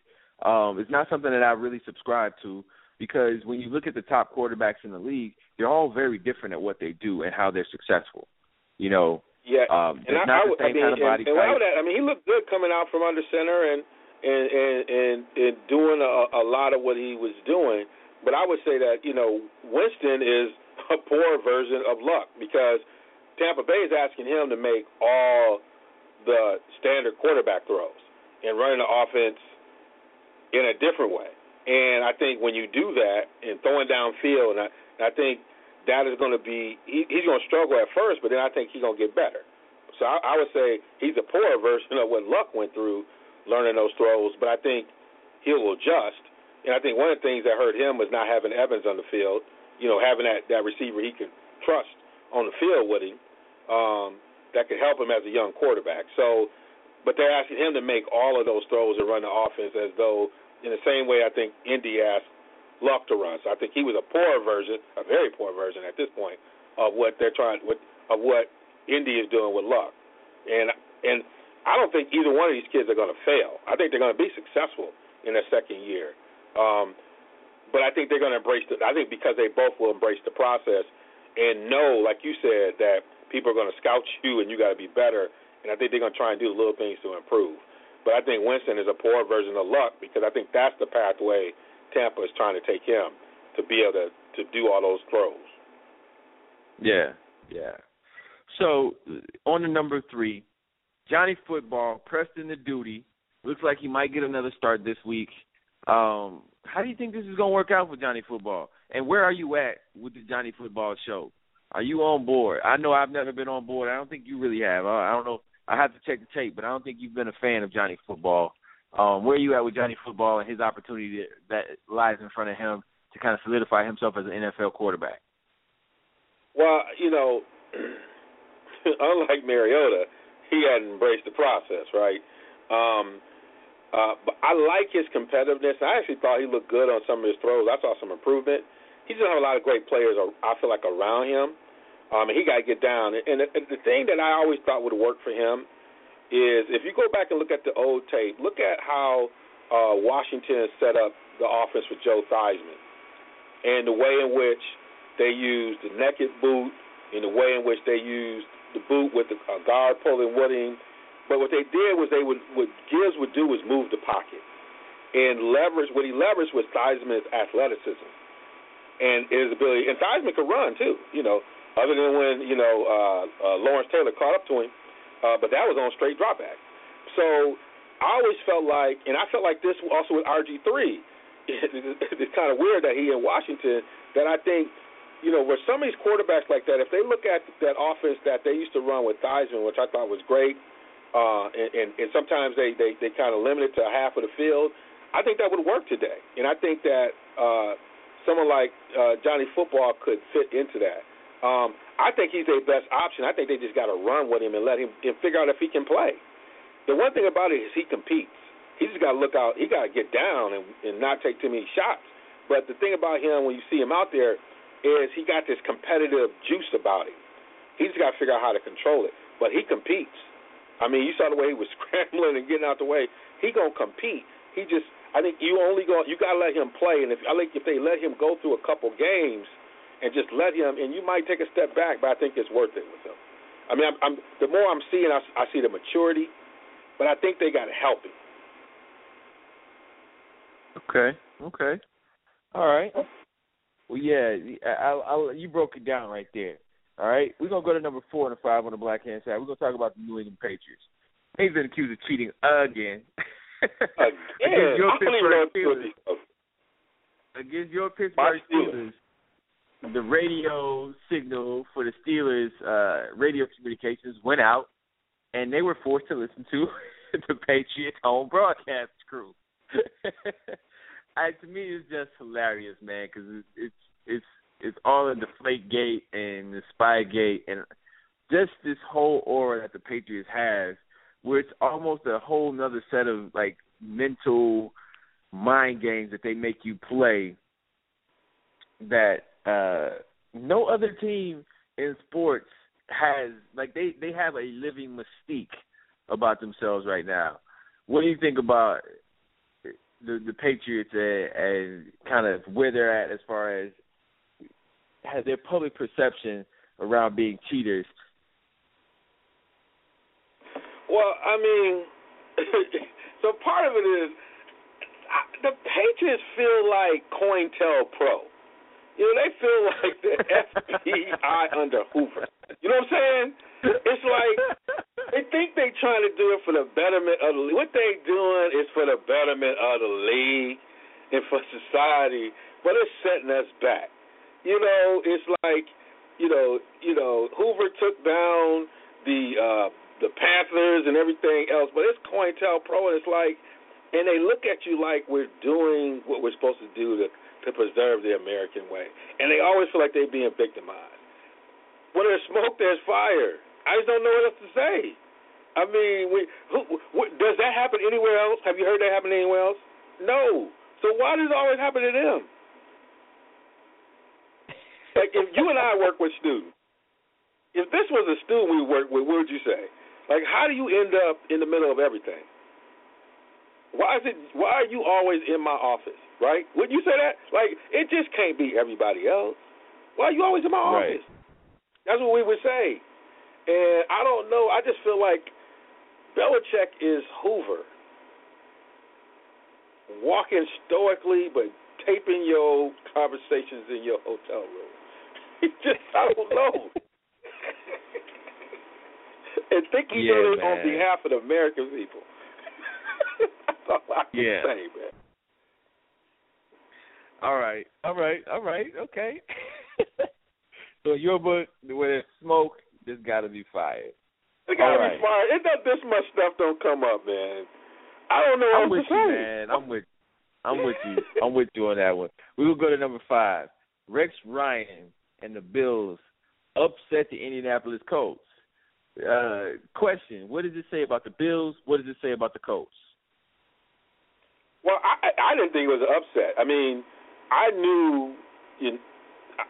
S7: Um, it's not something that I really subscribe to because when you look at the top quarterbacks in the league, they're all very different at what they do and how they're successful. You know,
S8: yeah,
S7: um,
S8: and I,
S7: not
S8: I,
S7: the same
S8: I mean,
S7: kind of body
S8: and, and that, I mean, he looked good coming out from under center and and and and, and doing a, a lot of what he was doing. But I would say that you know Winston is a poor version of Luck because Tampa Bay is asking him to make all the standard quarterback throws and running the offense in a different way. And I think when you do that and throwing downfield, and I, and I think that is going to be he, he's going to struggle at first, but then I think he's going to get better. So I, I would say he's a poor version of what Luck went through learning those throws, but I think he'll adjust. And I think one of the things that hurt him was not having Evans on the field. You know, having that that receiver he could trust on the field with him, um, that could help him as a young quarterback. So, but they're asking him to make all of those throws and run the offense as though, in the same way I think Indy asked Luck to run. So I think he was a poor version, a very poor version at this point of what they're trying, with, of what Indy is doing with Luck. And and I don't think either one of these kids are going to fail. I think they're going to be successful in their second year. Um, but I think they're going to embrace the. I think because they both will embrace the process and know, like you said, that people are going to scout you and you got to be better. And I think they're going to try and do the little things to improve. But I think Winston is a poor version of Luck because I think that's the pathway Tampa is trying to take him to be able to to do all those throws.
S7: Yeah, yeah. So on to number three, Johnny Football, Preston the duty. Looks like he might get another start this week. Um, how do you think this is going to work out for Johnny Football? And where are you at with the Johnny Football show? Are you on board? I know I've never been on board. I don't think you really have. I, I don't know. I have to check the tape, but I don't think you've been a fan of Johnny Football. Um, where are you at with Johnny Football and his opportunity that, lies in front of him to kind of solidify himself as an NFL quarterback?
S8: Well, you know, (clears throat) unlike Mariota, he hadn't embraced the process, right? Um, uh, but I like his competitiveness. I actually thought he looked good on some of his throws. I saw some improvement. He just have a lot of great players. I feel like around him. Um, and he got to get down. And the, the thing that I always thought would work for him is if you go back and look at the old tape, look at how uh, Washington set up the offense with Joe Theismann, and the way in which they used the naked boot, and the way in which they used the boot with the uh, guard pulling with but what they did was they would what Gibbs would do was move the pocket and leverage. What he leveraged was Theismann's athleticism and his ability. And Theismann could run too. You know, other than when you know uh, uh, Lawrence Taylor caught up to him, uh, but that was on straight dropback. So I always felt like, and I felt like this also with RG three. (laughs) it's kind of weird that he in Washington. That I think you know, where some of these quarterbacks like that, if they look at that offense that they used to run with Theismann, which I thought was great, uh, and, and, and sometimes they, they, they kind of limit it to half of the field, I think that would work today. And I think that uh, someone like uh, Johnny Football could fit into that. Um, I think he's their best option. I think they just got to run with him and let him and figure out if he can play. The one thing about it is he competes. He just got to look out. He got to get down and, and not take too many shots. But the thing about him, when you see him out there, is he got this competitive juice about him. He's got to figure out how to control it. But he competes. I mean, you saw the way he was (laughs) scrambling and getting out the way. He gonna compete. He just, I think you only go, you gotta let him play. And if I think if they let him go through a couple games and just let him, and you might take a step back, but I think it's worth it with him. I mean, I'm, I'm the more I'm seeing, I, I see the maturity, but I think they got to help him.
S7: Okay. Okay. All right. Well, yeah, I, I, you broke it down right there. All right, we're gonna go to number four and five on the black hand side. We're gonna talk about the New England Patriots. He's been accused of cheating again. (laughs) against your Pittsburgh Steelers. Against your Pittsburgh Steelers, the radio signal for the Steelers uh, radio communications went out, and they were forced to listen to (laughs) the Patriots home broadcast crew. (laughs) I, to me, it's just hilarious, man, because it's, it's it's it's all in the Deflate Gate and the Spy Gate and just this whole aura that the Patriots has, where it's almost a whole nother set of like mental mind games that they make you play that uh no other team in sports has like they they have a living mystique about themselves right now. What do you think about the the Patriots and, and kind of where they're at as far as their public perception around being cheaters?
S8: Well, I mean, (laughs) so part of it is the Patriots feel like COINTELPRO. You know, they feel (laughs) like the FBI under Hoover. You know what I'm saying? It's like they think they're trying to do it for the betterment of the league. What they're doing is for the betterment of the league and for society, but it's setting us back. You know, it's like, you know, you know, Hoover took down the uh the Panthers and everything else, but it's COINTELPRO and it's like and they look at you like we're doing what we're supposed to do to to preserve the American way. And they always feel like they're being victimized. When there's smoke, there's fire. I just don't know what else to say. I mean, we, who, what, does that happen anywhere else? Have you heard that happen anywhere else? No. So why does it always happen to them? Like if you and I work with students, if this was a student we work with, what would you say? Like, how do you end up in the middle of everything? Why is it? Why are you always in my office? Right? Wouldn't you say that? Like, it just can't be everybody else. Why are you always in my
S7: right.
S8: office? That's what we would say. And I don't know. I just feel like Belichick is Hoover, walking stoically but taping your conversations in your hotel room. He (laughs) just I don't know. (laughs) and think he's
S7: Yeah,
S8: doing it on behalf of the American people. (laughs) That's all I can
S7: Yeah.
S8: say, man.
S7: All right, all right, all right, okay. so your book, where there's smoke, there's got to be fire.
S8: They gotta
S7: All
S8: be
S7: right.
S8: fired. It does this much stuff don't come up, man. I don't know
S7: I'm
S8: what
S7: with
S8: to
S7: you,
S8: say.
S7: man. I'm with, I'm with you. I'm with you on that one. We will go to number five. Rex Ryan and the Bills upset the Indianapolis Colts. Uh, question: What does it say about the Bills? What does it say about the Colts?
S8: Well, I I- didn't think it was an upset. I mean, I knew you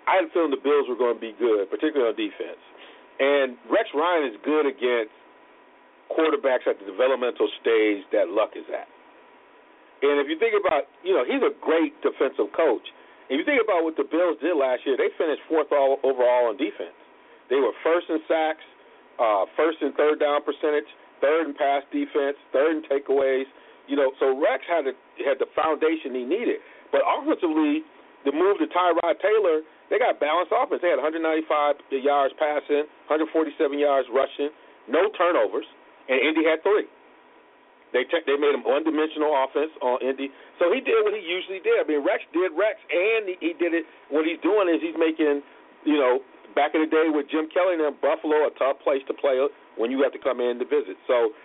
S8: I had a feeling the Bills were going to be good, particularly on defense. And Rex Ryan is good against quarterbacks at the developmental stage that Luck is at. And if you think about, you know, he's a great defensive coach. If you think about what the Bills did last year, they finished fourth all, overall on defense. They were first in sacks, uh, first in third down percentage, third in pass defense, third in takeaways. You know, so Rex had the had the foundation he needed. But offensively, the move to Tyrod Taylor, they got balanced offense. They had 195 yards passing, 147 yards rushing, no turnovers, and Indy had three. They te- they made him one dimensional offense on Indy. So he did what he usually did. I mean, Rex did Rex, and he, he did it. What he's doing is he's making you know, back in the day with Jim Kelly and Buffalo, a tough place to play when you have to come in to visit. So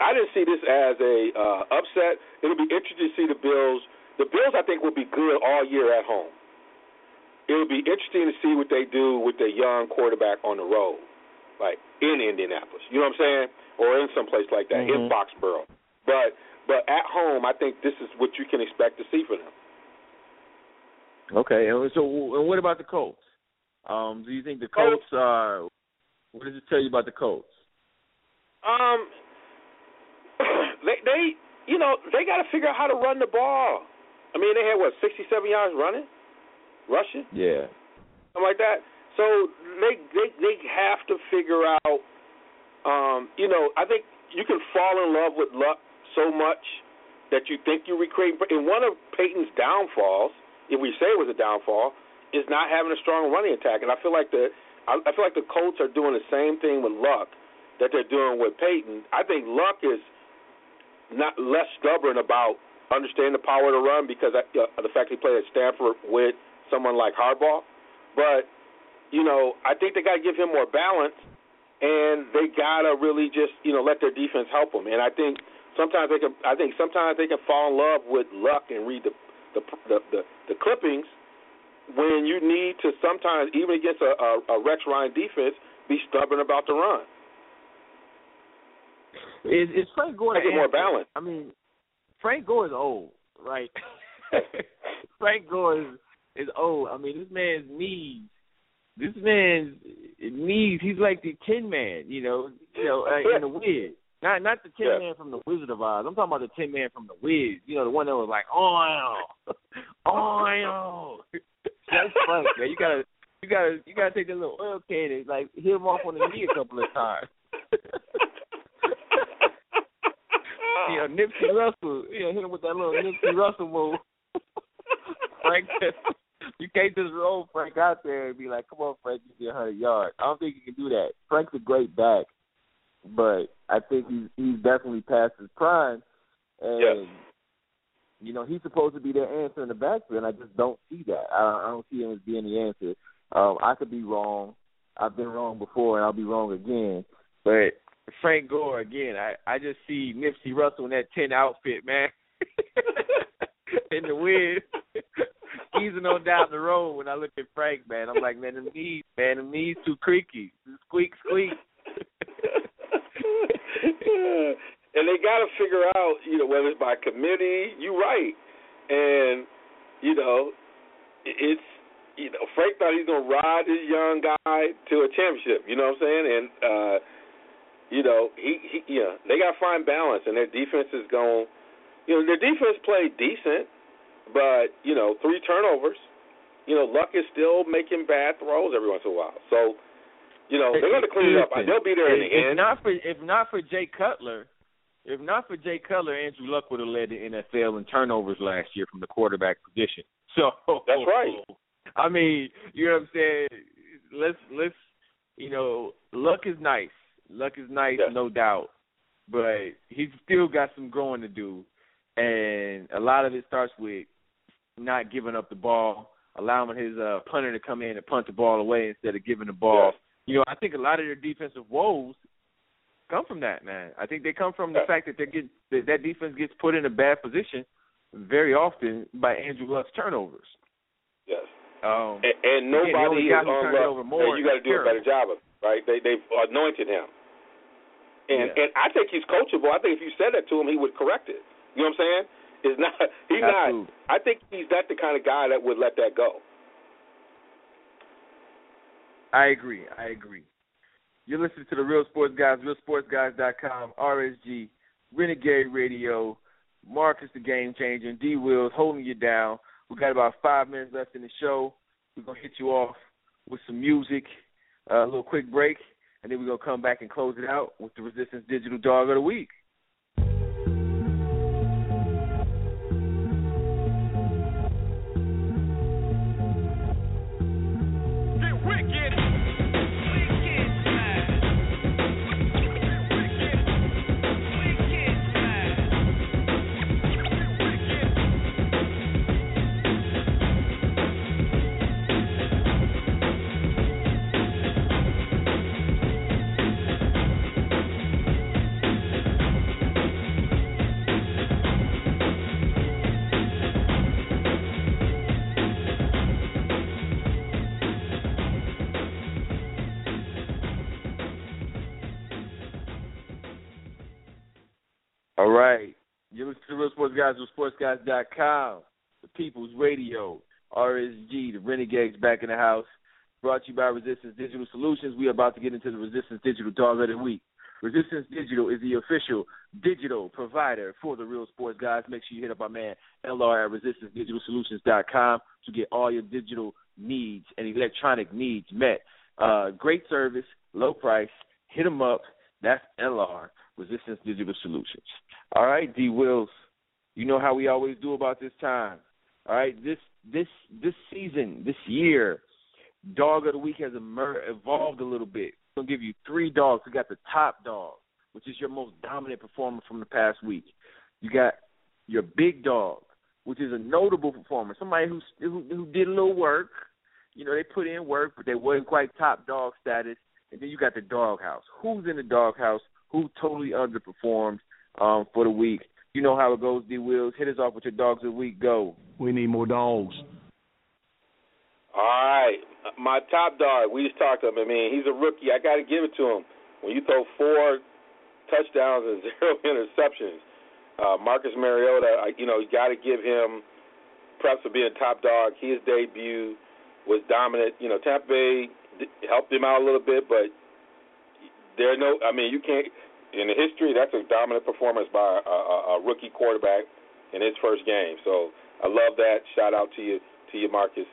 S8: I didn't see this as a uh, upset. It'll be interesting to see the Bills. The Bills, I think, will be good all year at home. It'll be interesting to see what they do with their young quarterback on the road, like in Indianapolis. You know what I'm saying? Or in some place like that,
S7: mm-hmm.
S8: in Foxborough. But but at home, I think this is what you can expect to see for them.
S7: Okay, and so and what about the Colts? Um, do you think the Colts are? What does it tell you about the Colts?
S8: Um, (clears throat) they they you know they got to figure out how to run the ball. I mean, they had what sixty seven yards running, rushing.
S7: Yeah,
S8: something like that. So they they they have to figure out. Um, you know, I think you can fall in love with luck so much that you think you're recreating. But in one of Peyton's downfalls, if we say it was a downfall, is not having a strong running attack. And I feel like the I, feel like the Colts are doing the same thing with Luck that they're doing with Payton. I think Luck is not less stubborn about understanding the power the run because uh, of the fact he played at Stanford with someone like Harbaugh. But you know, I think they got to give him more balance, and they got to really just you know let their defense help him. And I think sometimes they can. I think sometimes they can fall in love with Luck and read the the the, the, the clippings when you need to sometimes, even against a, a, a Rex Ryan defense, be stubborn about the run.
S7: Is, is Frank Gore
S8: it more balanced?
S7: I mean, Frank Gore is old, right? (laughs) Frank Gore is is old. I mean, this man's knees. This man's knees. He's like the Tin Man, you know, you know, uh, in the Wiz. Not not the Tin
S8: yeah.
S7: Man from the Wizard of Oz. I'm talking about the Tin Man from the Wiz. You know, the one that was like oil, (laughs) oil. (laughs) That's Frank, man. You gotta, you gotta, you gotta take that little oil can and like hit him off on the knee a couple of times. (laughs) you know, Nipsey Russell. You know, hit him with that little Nipsey Russell move. Frank, you can't just roll Frank out there and be like, "Come on, Frank, you get 100 yards." I don't think you can do that. Frank's a great back, but I think he's he's definitely past his prime. And
S8: yes
S7: you know, he's supposed to be their answer in the backfield, and I just don't see that. I, I don't see him as being the answer. Um, I could be wrong. I've been wrong before, and I'll be wrong again. But Frank Gore again, I I just see Nipsey Russell in that tin outfit, man, (laughs) in the wind, (laughs) easing on down the road. When I look at Frank, man, I'm like, man, the knees, man, the knees too creaky. Squeak, squeak. (laughs) (laughs)
S8: and they got to figure out, you know, whether it's by committee. You're right, and you know, it's you know, Frank thought he's gonna ride this young guy to a championship. You know what I'm saying? And uh, you know, he, he you know, they got to find balance, and their defense is going. You know, their defense played decent, but you know, three turnovers. You know, Luck is still making bad throws every once in a while. So, you know, they're going to clean it up. They'll be there in the
S7: if
S8: end.
S7: Not for if not for Jay Cutler, if not for Jay Cutler, Andrew Luck would have led the NFL in turnovers last year from the quarterback position. (laughs) So
S8: that's right.
S7: I mean, you know what I'm saying? Let's let's you know, Luck is nice. Luck is nice,
S8: yes.
S7: no doubt. But he's still got some growing to do. And a lot of it starts with not giving up the ball, allowing his uh punter to come in and punt the ball away instead of giving the ball.
S8: Yes.
S7: You know, I think a lot of their defensive woes come from that, man. I think they come from the fact that they get that, that defense gets put in a bad position very often by Andrew Luck's turnovers.
S8: Yes.
S7: Um,
S8: and, and nobody
S7: again,
S8: is on Luck.
S7: More
S8: you got to do a better job of it, right? They they've anointed him, and
S7: yeah.
S8: and I think he's coachable. I think if you said that to him, he would correct it. You know what I'm saying? It's not (laughs) he's
S7: Absolutely.
S8: not. I think he's not the kind of guy that would let that go.
S7: I agree. I agree. You're listening to the Real Sports Guys, RealSportsGuys.com, RSG, Renegade Radio, Marcus the Game Changer, and D Wills holding you down. We got about five minutes left in the show. We're gonna hit you off with some music, uh, a little quick break, and then we're gonna come back and close it out with the Resistance Digital Dog of the Week. You listen to the Real Sports Guys with SportsGuys.com, the People's Radio, RSG, the Renegades back in the house. Brought to you by Resistance Digital Solutions. We are about to get into the Resistance Digital Dog of the Week. Resistance Digital is the official digital provider for the Real Sports Guys. Make sure you hit up our man LR at ResistanceDigitalSolutions.com to get all your digital needs and electronic needs met. Uh, great service, low price. Hit them up. That's LR, Resistance Digital Solutions. All right, D Wills. You know how we always do about this time. All right, this this this season, this year, dog of the week has emer- evolved a little bit. I'm gonna give you three dogs. We got the top dog, which is your most dominant performer from the past week. You got your big dog, which is a notable performer, somebody who who, who did a little work. You know, they put in work, but they wasn't quite top dog status. And then you got the doghouse. Who's in the doghouse? Who totally underperformed um, for the week? You know how it goes, D Wills. Hit us off with your dogs of the week. Go.
S6: We need more dogs.
S8: All right, my top dog. We just talked to him. I mean, he's a rookie. I got to give it to him. When you throw four touchdowns and (laughs) zero interceptions, uh, Marcus Mariota. You know, you got to give him props for being top dog. His debut was dominant. You know, Tampa Bay helped him out a little bit, but there are no. I mean, you can't. In the history, that's a dominant performance by a, a, a rookie quarterback in his first game. So I love that. Shout out to you, to you, Marcus.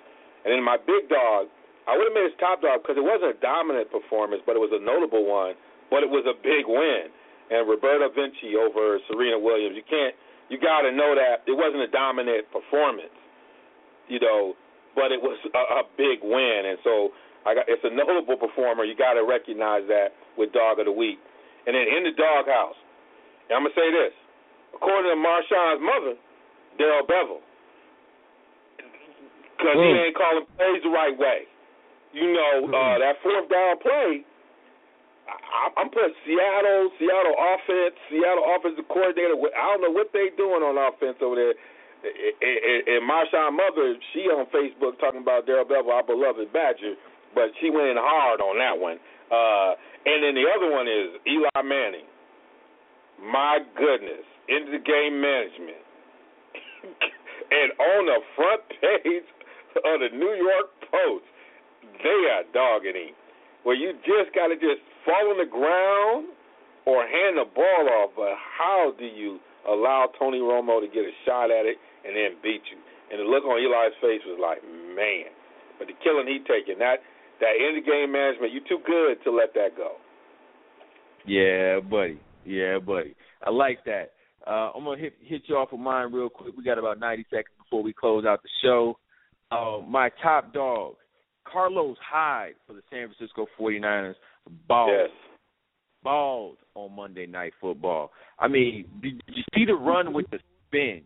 S8: And then my big dog, I would have made his top dog because it wasn't a dominant performance, but it was a notable one. But it was a big win. And Roberta Vinci over Serena Williams. You can't. You got to know that it wasn't a dominant performance, you know, but it was a, a big win. And so I got. It's a notable performer. You got to recognize that with dog of the week. And then in the doghouse, and I'm gonna say this, according to Marshawn's mother, Darrell Bevell because mm. he ain't calling plays the right way. You know, mm. uh, that fourth down play, I, I'm putting Seattle, Seattle offense, Seattle offensive coordinator. I don't know what they doing on offense over there. And Marshawn Mother, she on Facebook talking about Darrell Bevell, our beloved Badger, but she went in hard on that one. Uh, and then the other one is Eli Manning. My goodness, into the game management. (laughs) and on the front page of the New York Post, they are dogging him. Where you just got to just fall on the ground or hand the ball off. But how do you allow Tony Romo to get a shot at it and then beat you? And the look on Eli's face was like, man. But the killing he taking that that end of game management, you're too good to let that go.
S7: Yeah, buddy. Yeah, buddy. I like that. Uh, I'm gonna hit hit you off with mine real quick. We got about 90 seconds before we close out the show. Uh, my top dog, Carlos Hyde for the San Francisco 49ers, balled.
S8: Yes.
S7: Balled on Monday Night Football. I mean, did, did you see the run with the spin?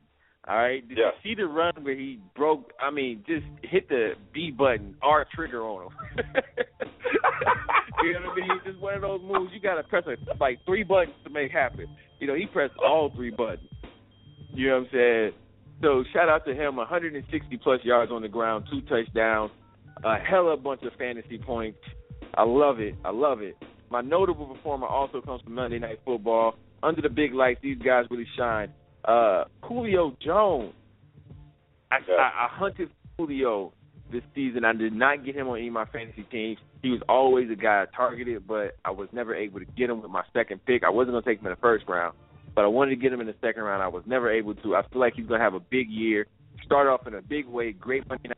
S7: All right. Did
S8: yes.
S7: you see the run where he broke? I mean, just hit the B button, R trigger on him. (laughs) you know what I mean? It's just one of those moves you gotta press a, like three buttons to make happen. You know, he pressed all three buttons. You know what I'm saying? So shout out to him, 160 plus yards on the ground, two touchdowns, a hell of a bunch of fantasy points. I love it. I love it. My notable performer also comes from Monday Night Football. Under the big lights, these guys really shine. Uh, Julio Jones. I,
S8: yeah.
S7: I, I hunted Julio this season. I did not get him on any of my fantasy teams. He was always a guy I targeted, but I was never able to get him with my second pick. I wasn't going to take him in the first round but I wanted to get him in the second round. I was never able to. I feel like he's going to have a big year. Start off in a big way. Great Monday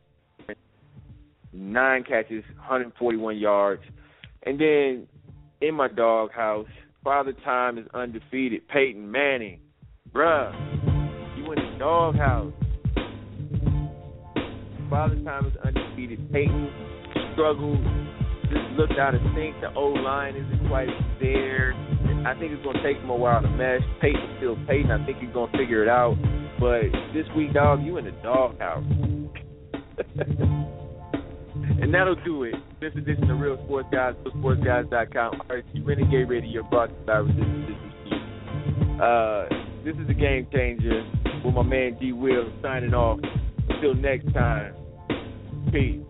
S7: night. Nine catches, 141 yards. And then in my doghouse, Father Time is undefeated. Peyton Manning. Bruh, you in the doghouse. Father Time is undefeated. Peyton struggled just looked out of sync. The O line isn't quite there. I think it's gonna take him a while to mesh. Peyton still Peyton. I think he's gonna figure it out. But this week, dog, you in the doghouse. (laughs) and that'll do it. This edition of Real Sports Guys, RealSportsGuys.com, RSG Renegade Radio, brought to you by Resistance Uh, this is a game changer with my man D Will signing off. Until next time, peace.